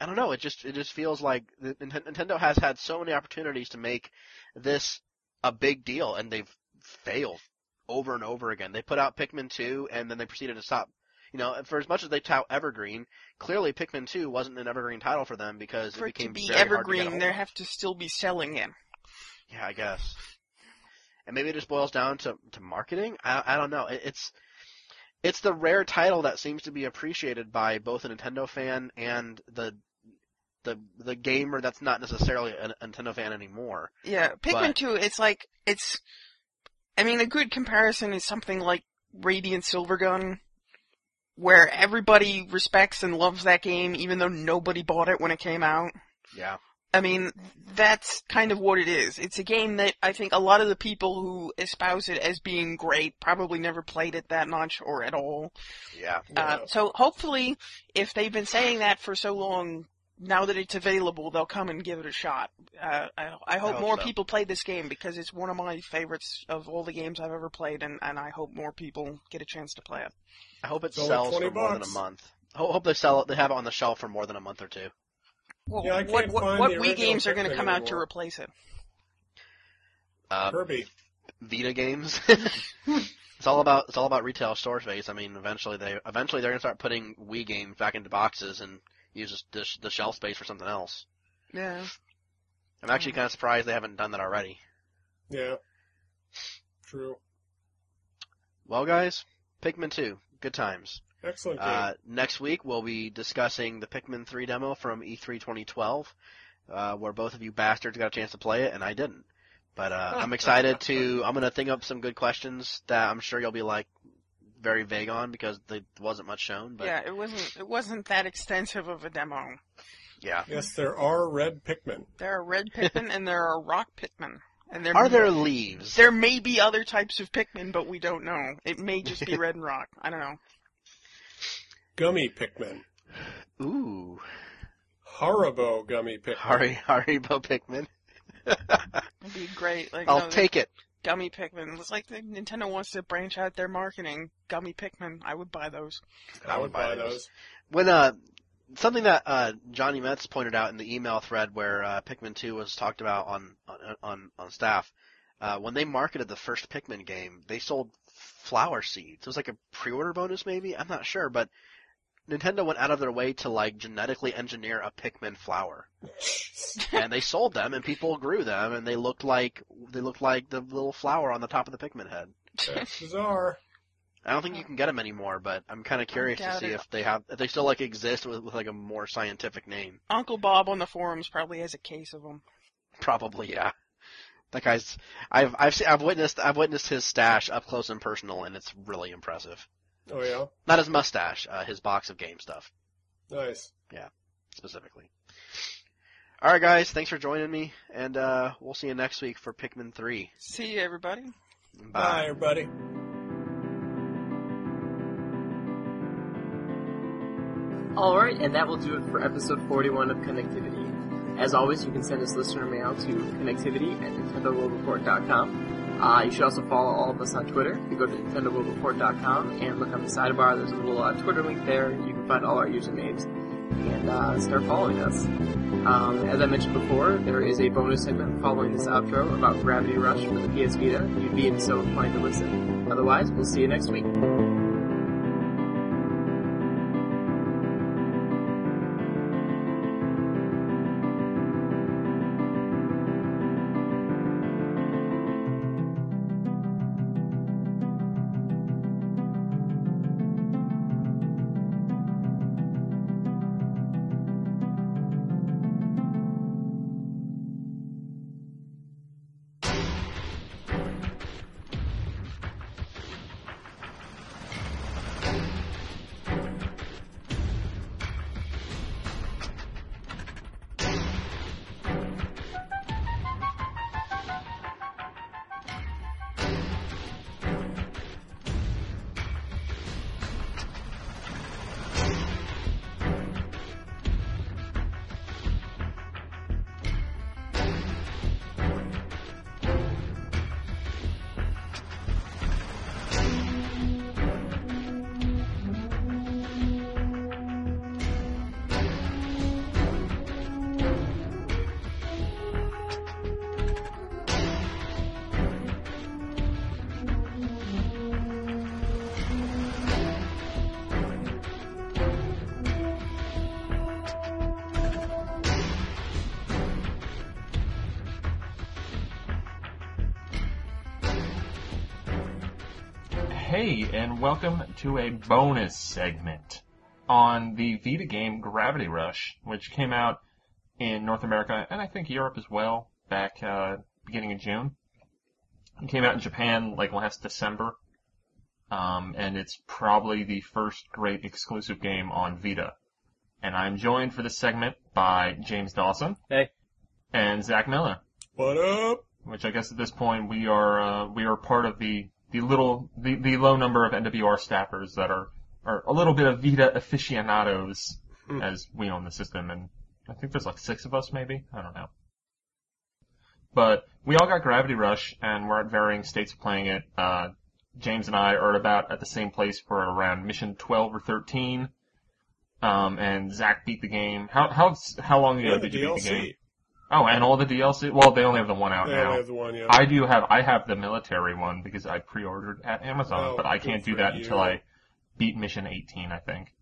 I don't know. It just it just feels like the, Nintendo has had so many opportunities to make this a big deal, and they've failed over and over again. They put out Pikmin 2, and then they proceeded to stop. You know, for as much as they tout Evergreen, clearly Pikmin 2 wasn't an Evergreen title for them because For it it to became be very hard to a evergreen, they have to still be selling it. Yeah, I guess. And maybe it just boils down to, to marketing. I, I don't know. It, it's it's the rare title that seems to be appreciated by both a Nintendo fan and the the the gamer that's not necessarily a, a Nintendo fan anymore. Yeah, Pikmin But- 2, it's like, it's, I mean, a good comparison is something like Radiant Silvergun, where everybody respects and loves that game even though nobody bought it when it came out. Yeah. I mean, that's kind of what it is. It's a game that I think a lot of the people who espouse it as being great probably never played it that much or at all. Yeah. Uh, so hopefully, if they've been saying that for so long, now that it's available, they'll come and give it a shot. Uh, I, I hope hope more so. people play this game because it's one of my favorites of all the games I've ever played, and, and I hope more people get a chance to play it. I hope it It's sells 20 for more than a month. I hope they sell it. They have it on the shelf for more than a month or two. Well, Yeah, I what can't what, find what Wii games are going to Pikmin come out to replace it? Uh, Kirby. Vita games. it's all about it's all about retail store space. I mean, eventually they eventually they're gonna start putting Wii games back into boxes and use the, the shelf space for something else. Yeah. I'm actually kind of surprised they haven't done that already. Yeah. True. Well, guys, Pikmin 2, good times. Excellent game. Uh, next week we'll be discussing the Pikmin 3 demo from E E3 2012, uh, where both of you bastards got a chance to play it and I didn't. But uh, I'm excited to. I'm gonna think up some good questions that I'm sure you'll be like very vague on because there wasn't much shown. But Yeah, it wasn't it wasn't that extensive of a demo. yeah. yes, there are red Pikmin. There are red Pikmin and there are rock Pikmin. And there Are there leaves? There may be other types of Pikmin, but we don't know. It may just be red and rock. I don't know. Gummy Pikmin. Ooh, Haribo Gummy Pikmin. Hari Haribo Pikmin. It'd be great. Like, I'll no, take it. Gummy Pikmin. It's like the Nintendo wants to branch out their marketing. Gummy Pikmin. I would buy those. I would buy those. When uh, something that uh Johnny Metts pointed out in the email thread where uh, Pikmin 2 was talked about on on on, on staff, uh, when they marketed the first Pikmin game, they sold flower seeds. It was like a pre-order bonus, maybe. I'm not sure, but Nintendo went out of their way to like genetically engineer a Pikmin flower, and they sold them, and people grew them, and they looked like they looked like the little flower on the top of the Pikmin head. That's bizarre. I don't think you can get them anymore, but I'm kind of curious to see it. if they have if they still like exist with, with like a more scientific name. Uncle Bob on the forums probably has a case of them. Probably, yeah. That guy's I've I've seen, I've witnessed I've witnessed his stash up close and personal, and it's really impressive. Oh yeah, Not his mustache, uh, his box of game stuff nice. Yeah, specifically. All right, guys, thanks for joining me, and uh, we'll see you next week for Pikmin three. See you, everybody. Bye, everybody. Alright, and that will do it for episode 41 of Connectivity. As always, you can send us listener mail to connectivity at nintendoworldreport.com. Uh, you should also follow all of us on Twitter. You go to nintendoworldreport.com and look on the sidebar, there's a little uh, Twitter link there. You can find all our usernames and uh, start following us. Um, as I mentioned before, there is a bonus segment following this outro about Gravity Rush for the PS Vita. You'd be so inclined to listen. Otherwise, we'll see you next week. And welcome to a bonus segment on the Vita game Gravity Rush, which came out in North America and I think Europe as well back uh, beginning of June. It came out in Japan like last December, um, and it's probably the first great exclusive game on Vita. And I'm joined for this segment by James Dawson. Hey. And Zach Miller What up? which I guess at this point we are uh, we are part of the the little the, the low number of NWR staffers that are are a little bit of Vita aficionados Hmm. as we own the system and I think there's like six of us maybe I don't know. But we all got Gravity Rush and we're at varying states of playing it. Uh, James and I are about at the same place for around mission 12 or 13. Um, and Zach beat the game. How how how long ago the did you beat the game? Oh, and all the DLC. Well, they only have the one out They now. only have the one, yeah. I do have I have the military one because I pre-ordered at Amazon, Oh, but I can't do that you. until I beat mission 18, I think.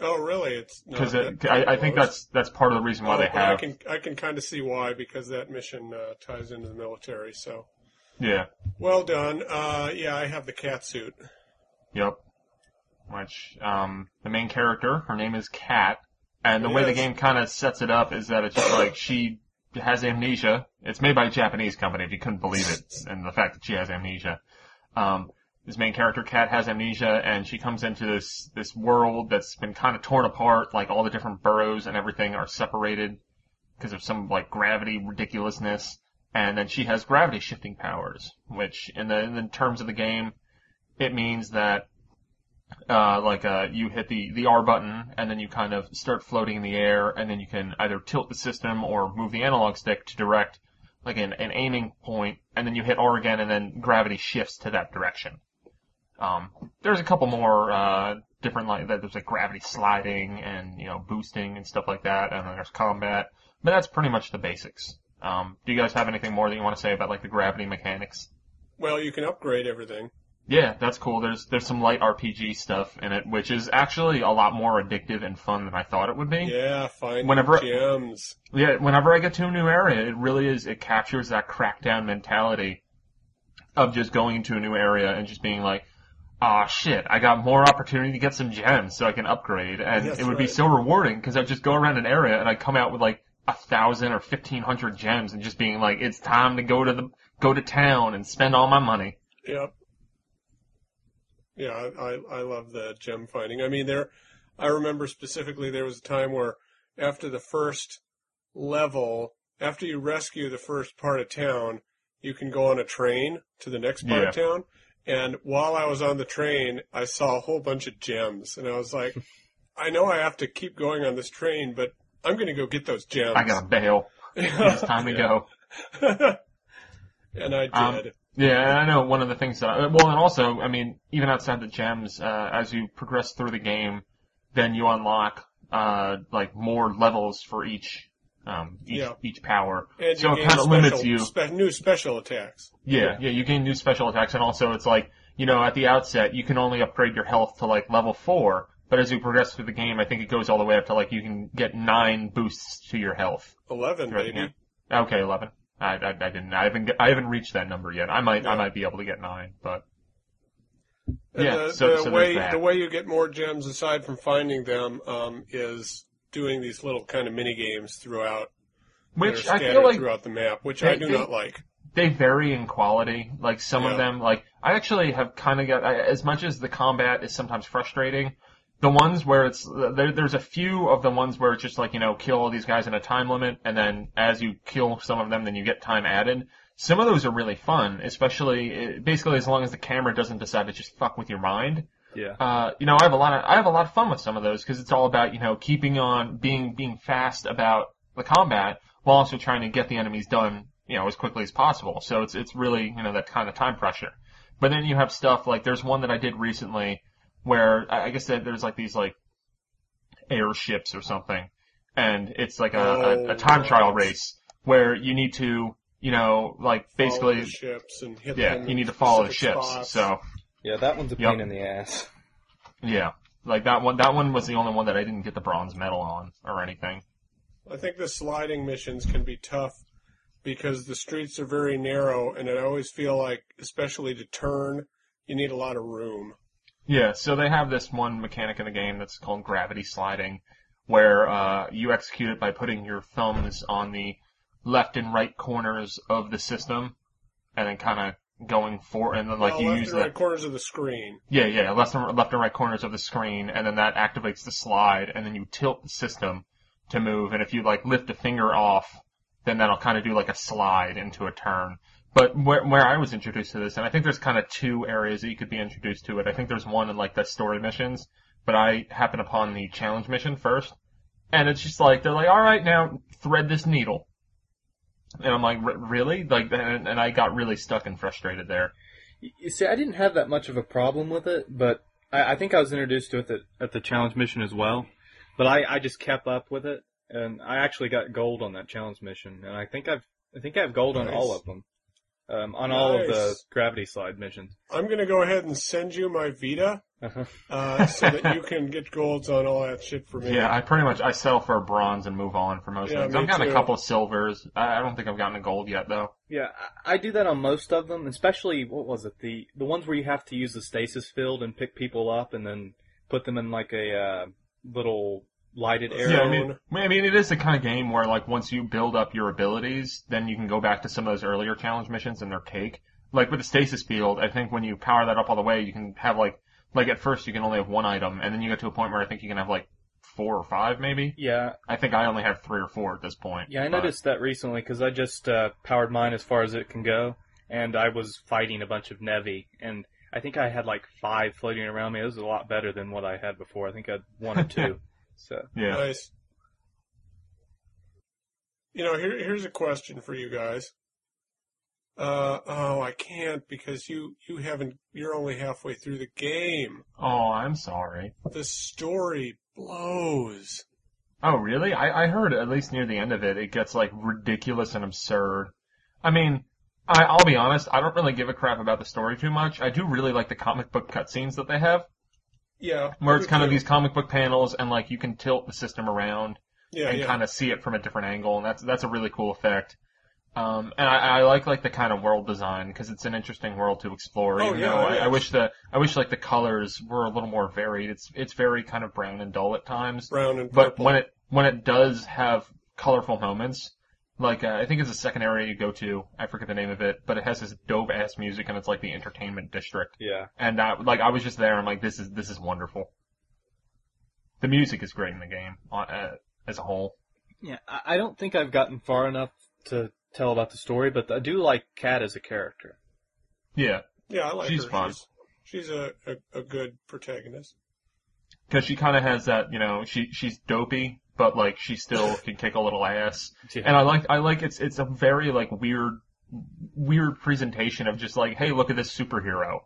oh, really? It's Because that I, I think that's that's part of the reason why Oh, they but I can I can kind of see why because that mission uh, ties into the military. So Yeah. well done. Uh, yeah, I have the cat suit. Yep. Which um the main character, her name is Kat, and the way the game kind of sets it up is that it's just like she has amnesia. It's made by a Japanese company, if you couldn't believe it, and the fact that she has amnesia. Um, this main character, Kat, has amnesia, and she comes into this this world that's been kind of torn apart. Like all the different boroughs and everything are separated because of some like gravity ridiculousness. And then she has gravity shifting powers, which in the in the terms of the game, it means that uh, like uh, you hit the the R button and then you kind of start floating in the air, and then you can either tilt the system or move the analog stick to direct like an, an aiming point, and then you hit R again, and then gravity shifts to that direction. Um, there's a couple more uh, different like that. There's like gravity sliding and you know boosting and stuff like that, and then there's combat. But that's pretty much the basics. Um, do you guys have anything more that you want to say about like the gravity mechanics? Well, you can upgrade everything. Yeah, that's cool. There's there's some light RPG stuff in it, which is actually a lot more addictive and fun than I thought it would be. Yeah, find Whenever- gems. Yeah, whenever I get to a new area, it really is, it captures that Crackdown mentality of just going into a new area and just being like, ah shit, I got more opportunity to get some gems so I can upgrade. And That's it would be so rewarding because I'd just go around an area and I'd come out with like a thousand or fifteen hundred gems and just being like, it's time to go to the, go to town and spend all my money. Yep. Yeah, I, I I love the gem finding. I mean, there, I remember specifically there was a time where after the first level, after you rescue the first part of town, you can go on a train to the next part of town. And while I was on the train, I saw a whole bunch of gems, and I was like, I know I have to keep going on this train, but I'm going to go get those gems. I gotta bail. It's time to go. and I Um, did. Yeah, and I know one of the things that, I, well, and also, I mean, even outside the gems, uh, as you progress through the game, then you unlock, uh, like more levels for each, um, each, Yeah. each power. and so it kind of limits you. spe- new special attacks. Yeah, yeah, you gain new special attacks, and also it's like, you know, at the outset, you can only upgrade your health to like level four, but as you progress through the game, I think it goes all the way up to like, you can get nine boosts to your health. Eleven, throughout the baby. game. Okay, eleven. I, I, I didn't. I haven't. I haven't reached that number yet. I might. I might be able to get nine, but Yeah, the, so- the so way the way you get more gems aside from finding them um, is doing these little kind of mini games throughout. which I feel like throughout the map, which they- I do they- not like. they vary in quality. Like some Yeah. of them, like I actually have kind of got I, as much as the combat is sometimes frustrating. The ones where it's there, there's a few of the ones where it's just like you know kill all these guys in a time limit, and then as you kill some of them, then you get time added. Some of those are really fun, especially eh, basically as long as the camera doesn't decide to just fuck with your mind. Yeah. uh, you know, I have a lot of I have a lot of fun with some of those because it's all about you know keeping on being being fast about the combat while also trying to get the enemies done you know as quickly as possible. So it's it's really you know that kind of time pressure. But then you have stuff like there's one that I did recently where I I guess that there's like these like airships or something, and it's like a, a, a oh, time trial Oh, race where you need to you know like basically the ships and hit yeah them you need to follow the ships. spots. So Yeah, that one's a Yep. pain in the ass. Yeah, like that one. That one was the only one that I didn't get the bronze medal on or anything. I think the sliding missions can be tough because the streets are very narrow, and I always feel like, especially to turn, you need a lot of room. Yeah, so they have this one mechanic in the game that's called gravity sliding, where uh, you execute it by putting your thumbs on the left and right corners of the system, and then kind of going for, and then like Well, you left use the right corners of the screen. yeah yeah left and left and right corners of the screen, and then that activates the slide, and then you tilt the system to move, and if you like lift a finger off, then that'll kind of do like a slide into a turn. But where, where I was introduced to this, and I think there's kind of two areas that you could be introduced to it. I think there's one in like the story missions, but I happen upon the challenge mission first, and it's just like they're like, all right, now thread this needle, and I'm like, "R- really? Like, and, and I got really stuck and frustrated there. You see, I didn't have that much of a problem with it, but I, I think I was introduced to it at, at the challenge mission as well. But I, I just kept up with it, and I actually got gold on that challenge mission, and I think I've I think I have gold on all of them, um, on all of the gravity slide missions. I'm going to go ahead and send you my Vita Uh-huh. uh, so that you can get golds on all that shit for me. Yeah, I pretty much I sell for bronze and move on for most Yeah, of them. I've gotten too. a couple of silvers. I, I don't think I've gotten a gold yet though. Yeah, I, I do that on most of them, especially what was it the the ones where you have to use the stasis field and pick people up and then put them in like a uh, little lighted Yeah, area. Yeah, I mean, I mean, it is the kind of game where like once you build up your abilities, then you can go back to some of those earlier challenge missions and they're cake. Like with the stasis field, I think when you power that up all the way, you can have like, like at first you can only have one item, and then you get to a point where I think you can have like four or five maybe. yeah, I think I only have three or four at this point. Yeah, I but- noticed that recently because I just uh, powered mine as far as it can go, and I was fighting a bunch of Nevi, and I think I had like five floating around me. It was a lot better than what I had before. I think I had one or two. So Yeah. Nice. You know, here, here's a question for you guys. Uh, oh, I can't because you, you haven't, you're only halfway through the game. Oh, I'm sorry. The story blows. Oh, really? I, I heard at least near the end of it, it gets like ridiculous and absurd. I mean, I, I'll be honest, I don't really give a crap about the story too much. I do really like the comic book cutscenes that they have, Yeah. where it's kind of these comic book panels and like you can tilt the system around Yeah, and yeah. kind of see it from a different angle, and that's that's a really cool effect. Um, and I, I like like the kind of world design because it's an interesting world to explore. Oh, even yeah, though it I, I wish the I wish like the colors were a little more varied. It's it's very kind of brown and dull at times. Brown and But when it when it does have colorful moments, like uh, I think it's a second area you go to. I forget the name of it, but it has this dope ass music, and it's like the entertainment district. yeah, And uh, like I was just there, I'm like, this is this is wonderful. The music is great in the game uh, uh, as a whole. yeah. I, I don't think I've gotten far enough to tell about the story, but I do like Kat as a character. Yeah, yeah, I like she's her. fun. She's, she's a, a, a good protagonist. because she kind of has that, you know, she she's dopey, but like she still can kick a little ass. Yeah. And I like I like it's it's a very like weird weird presentation of just like, hey, look at this superhero.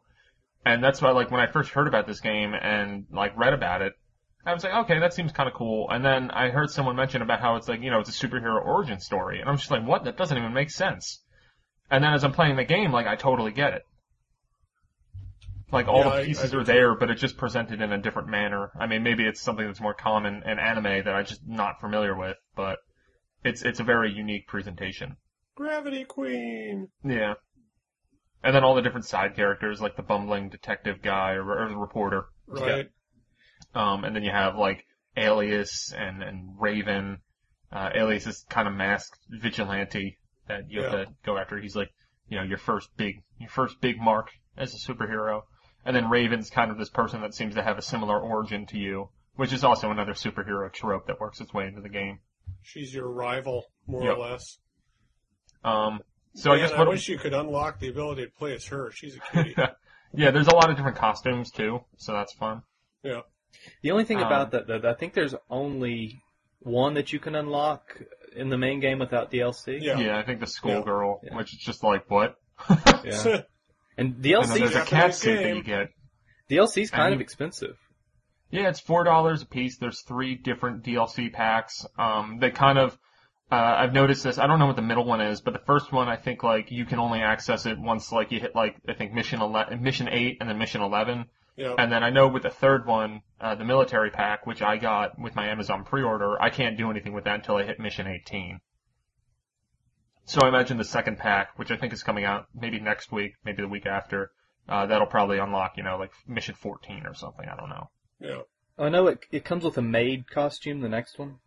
And that's why like when I first heard about this game and like read about it, I was like, okay, that seems kind of cool. And then I heard someone mention about how it's like, you know, it's a superhero origin story, and I'm just like, what? That doesn't even make sense. And then as I'm playing the game, like I totally get it. Like all Yeah, the pieces I do are there, but it's just presented in a different manner. I mean, maybe it's something that's more common in anime that I'm just not familiar with, but it's it's a very unique presentation. Gravity Queen. Yeah. And then all the different side characters, like the bumbling detective guy or, or the reporter. Right. Um, and then you have like Alias and, and Raven. Uh, Alias is kind of masked vigilante that you have Yeah. to go after. He's like, you know, your first big, your first big mark as a superhero. And then Raven's kind of this person that seems to have a similar origin to you, which is also another superhero trope that works its way into the game. She's your rival, more Yep. or less. Um, so I Man, guess I what, wish you could unlock the ability to play as her. She's a cutie. yeah, there's a lot of different costumes too, so that's fun. yeah. The only thing Um, about that, though, I think there's only one that you can unlock in the main game without DLC. Yeah. Yeah, I think the schoolgirl, Yeah. which is just like what? Yeah. And And then DLC, there's a Japanese cat suit that you get. DLC's kind And of expensive. Yeah, it's four dollars a piece. There's three different DLC packs. Um, they kind of, uh, I've noticed this. I don't know what the middle one is, but the first one, I think like you can only access it once like you hit like I think mission ele- mission eight and then mission eleven. Yeah. And then I know with the third one, uh, the military pack, which I got with my Amazon pre-order, I can't do anything with that until I hit mission 18. So I imagine the second pack, which I think is coming out maybe next week, maybe the week after, Uh, that'll probably unlock, you know, like mission 14 or something. I don't know. Yeah. I know it. It comes with a maid costume. The next one.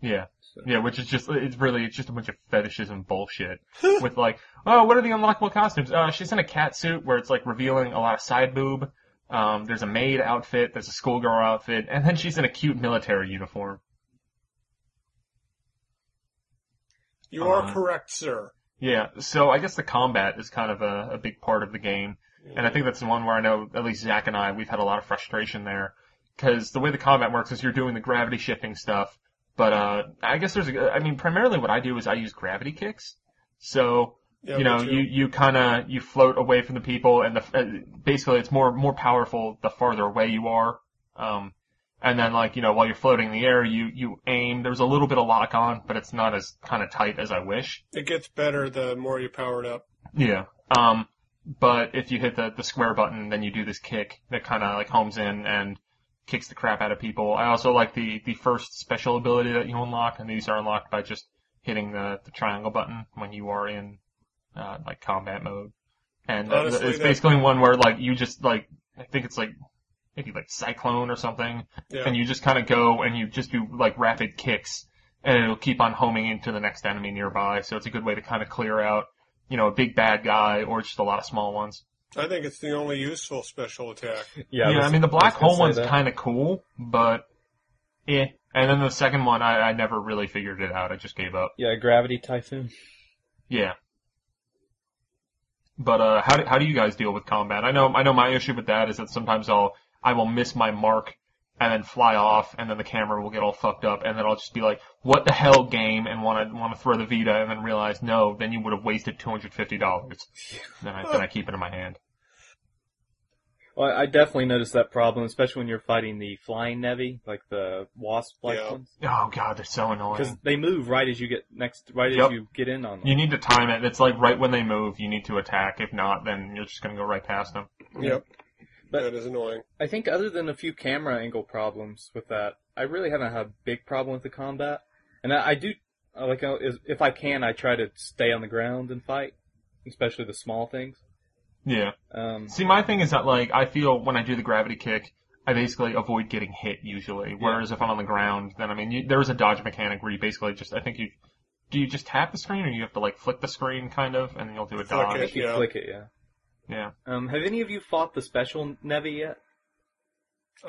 Yeah. So. Yeah, which is just, it's really, it's just a bunch of fetishes and bullshit. with like, oh, what are the unlockable costumes? Uh, she's in a cat suit where it's like revealing a lot of side boob. Um, there's a maid outfit, there's a schoolgirl outfit, and then she's in a cute military uniform. You are Uh, correct, sir. Yeah, so I guess the combat is kind of a, a big part of the game. And I think that's the one where I know, at least Zach and I, we've had a lot of frustration there. Cause the way the combat works is you're doing the gravity shifting stuff. But, uh, I guess there's a, I mean, primarily what I do is I use gravity kicks. So, Yeah, you know, you, you kinda, you float away from the people and the, uh, basically it's more, more powerful the farther away you are. Um, and then like, you know, while you're floating in the air, you, you aim, there's a little bit of lock on, but it's not as kinda tight as I wish. It gets better the more you power it up. Yeah. Um, but if you hit the, the square button, then you do this kick that kind of like homes in and kicks the crap out of people. I also like the, the first special ability that you unlock, and these are unlocked by just hitting the, the triangle button when you are in, uh, like combat mode. And uh, Honestly, it's basically one where like you just like, I think it's like, maybe like cyclone or something, Yeah. and you just kind of go and you just do like rapid kicks, and it'll keep on homing into the next enemy nearby. So it's a good way to kind of clear out, you know, a big bad guy or just a lot of small ones. I think it's the only useful special attack. Yeah, was- I mean the black hole one's kind of cool, but eh. And then the second one, I, I never really figured it out. I just gave up. Yeah, gravity typhoon. Yeah. But uh, how do, how do you guys deal with combat? I know I know my issue with that is that sometimes I'll I will miss my mark and then fly off, and then the camera will get all fucked up, and then I'll just be like, "What the hell, game?" and want to want to throw the Vita, and then realize no, then you would have wasted two hundred fifty dollars. Then I then I keep it in my hand. Well, I definitely noticed that problem, especially when you're fighting the flying Nevi, like the wasp-like Yeah. ones, Oh god, they're so annoying. because they move right as you get next, right Yep. as you get in on them. You need to time it. It's like right when they move, you need to attack. If not, then you're just gonna go right past them. Yep. But- that is annoying. I think other than a few camera angle problems with that, I really haven't had a big problem with the combat. And I, I do, uh, like, uh, if I can, I try to stay on the ground and fight, especially the small things. Yeah. Um, See, my thing is that like I feel when I do the gravity kick, I basically avoid getting hit usually. Whereas if I'm on the ground, then I mean, you, there is a dodge mechanic where you basically just, I think you, do you just tap the screen or you have to like flick the screen kind of, and then you'll do a Flick dodge? it. you flick it, yeah. Yeah. Um, have any of you fought the special Nevi yet?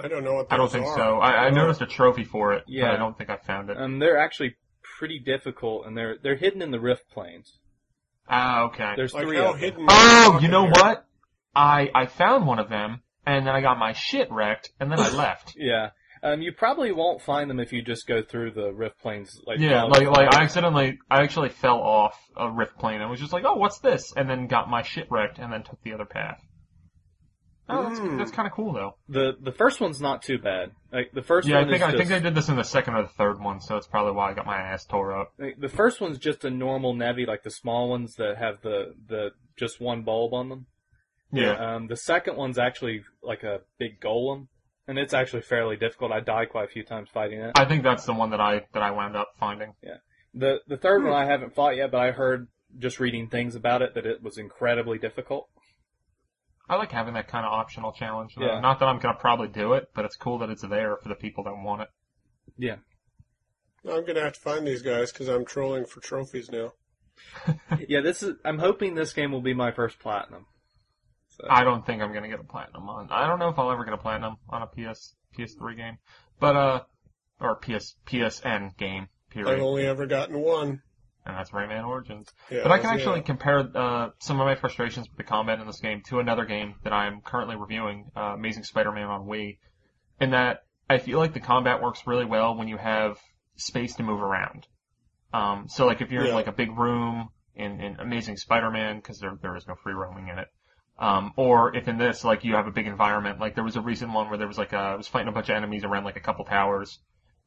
I don't know what those I don't think are. so. I, I Oh. noticed a trophy for it, but Yeah. I don't think I found it. Um, they're actually pretty difficult, and they're they're hidden in the rift planes. Ah, okay. There's Like three how of them. hidden. Oh, are you know here? what? I, I found one of them, and then I got my shit wrecked, and then I left. Yeah. Um, you probably won't find them if you just go through the rift planes. Like Yeah, like like I accidentally, I actually fell off a rift plane and was just like, oh, what's this? And then got my shit wrecked and then took the other path. Oh, that's, Mm. that's kind of cool though. the the first one's not too bad. Like the first Yeah, I one think I just, think they did this in the second or the third one, so that's probably why I got my ass tore up. like, the first one's just a normal Nevi, like the small ones that have the the just one bulb on them. Yeah, Um, the second one's actually like a big golem, and it's actually fairly difficult. I died quite a few times fighting it. I think that's the one that I that I wound up finding. Yeah. The the third one I haven't fought yet, but I heard just reading things about it that it was incredibly difficult. I like having that kind of optional challenge. Yeah. Not that I'm gonna probably do it, but it's cool that it's there for the people that want it. Yeah. I'm gonna have to find these guys because I'm trolling for trophies now. Yeah, this is. I'm hoping this game will be my first platinum. I don't think I'm gonna get a platinum on. I don't know if I'll ever get a platinum on a PS PS3 game, but uh, or PS PSN game. Period. I've only ever gotten one. And that's Rayman Origins. Yeah, But I can yeah. actually compare uh, some of my frustrations with the combat in this game to another game that I'm currently reviewing, uh, Amazing Spider-Man on Wii. In that I feel like the combat works really well when you have space to move around. Um, so like if you're in like a big room in, in Amazing Spider-Man, because there there is no free roaming in it. Um, or if in this, like you have a big environment, like there was a recent one where there was like a, I was fighting a bunch of enemies around like a couple towers,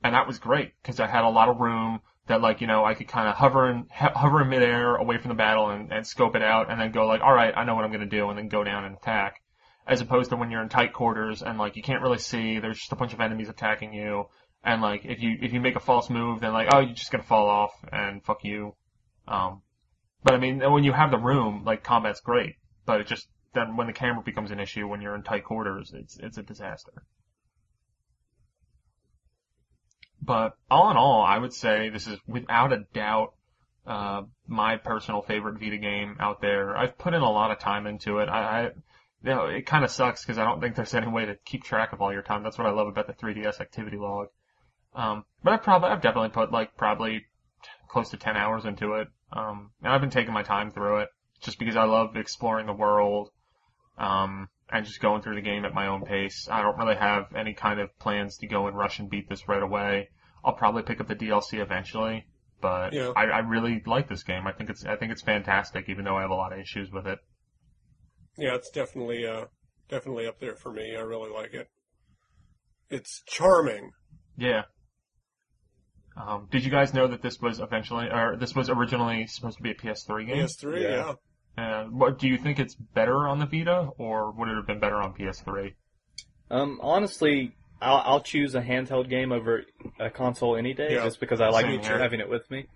and that was great because I had a lot of room that like you know I could kind of hover in ho- hover in midair away from the battle and, and scope it out and then go like all right I know what I'm gonna do and then go down and attack. As opposed to when you're in tight quarters and like you can't really see there's just a bunch of enemies attacking you. And like if you if you make a false move then like oh you're just gonna fall off and fuck you. Um but I mean when you have the room like combat's great but it just then when the camera becomes an issue when you're in tight quarters, it's it's a disaster. But all in all, I would say this is without a doubt uh, my personal favorite Vita game out there. I've put in a lot of time into it. I, I you know, it kind of sucks because I don't think there's any way to keep track of all your time. That's what I love about the 3DS activity log. Um, but I've probably, I've definitely put like probably close to 10 hours into it. Um, and I've been taking my time through it just because I love exploring the world. Um, and just going through the game at my own pace. I don't really have any kind of plans to go and rush and beat this right away. I'll probably pick up the DLC eventually, but Yeah. I, I really like this game. I think it's I think it's fantastic, even though I have a lot of issues with it. Yeah, it's definitely uh definitely up there for me. I really like it. It's charming. Yeah. Um, did you guys know that this was eventually, or this was originally supposed to be a PS3 game? PS3, Yeah. yeah. And what do you think it's better on the Vita, or would it have been better on PS3? Um, honestly, I'll, I'll choose a handheld game over a console any day, Yeah. just because I like Same here. having it with me.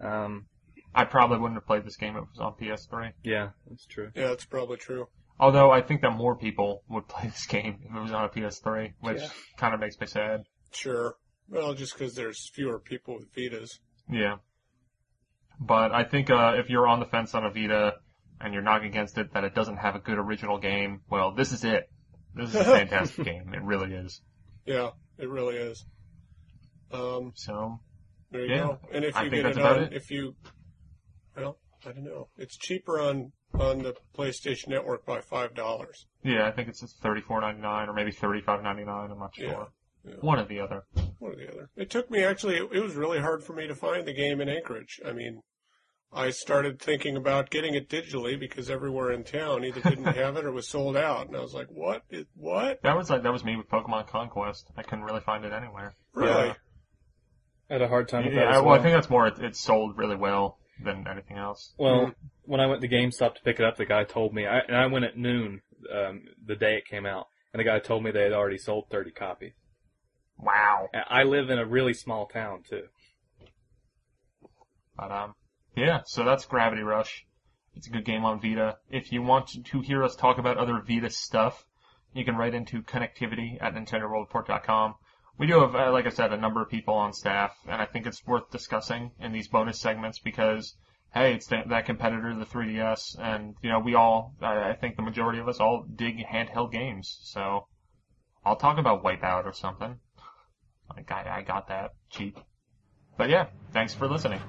Um, I probably wouldn't have played this game if it was on PS3. yeah, that's true. Yeah, that's probably true. Although I think that more people would play this game if it was on a PS3, which Yeah. kind of makes me sad. Sure. Well, just because there's fewer people with Vitas. Yeah. But I think uh, if you're on the fence on a Vita and you're not against it that it doesn't have a good original game, well, this is it. This is a fantastic game. It really is. Yeah, it really is. Um, So there you Yeah, go. And if I you get it on, it. if you, well, I don't know. It's cheaper on on the PlayStation Network by five dollars. yeah, I think it's thirty four ninety nine or maybe thirty five ninety nine. I'm not sure. Yeah, yeah. One or the other. One or the other. It took me actually. It, it was really hard for me to find the game in Anchorage. I mean, I started thinking about getting it digitally because everywhere in town either didn't have it or was sold out, and I was like, "What? What? That was like that was me with Pokemon Conquest. I couldn't really find it anywhere. Really? Yeah. I had a hard time with Yeah, that. as well, well. I think that's more it, it's sold really well than anything else. Well, when I went to GameStop to pick it up, the guy told me, I, and I went at noon um, the day it came out, and the guy told me they had already sold 30 copies. Wow. And I live in a really small town too. But um, yeah. So that's Gravity Rush. It's a good game on Vita. If you want to hear us talk about other Vita stuff, you can write into connectivity at NintendoWorldReport.com. We do have, uh, like I said, a number of people on staff, and I think it's worth discussing in these bonus segments because, hey, it's that, that competitor, the 3DS, and you know we all, I, think the majority of us all dig handheld games. So I'll talk about Wipeout or something. Like I, I got that cheap. But yeah, thanks for listening.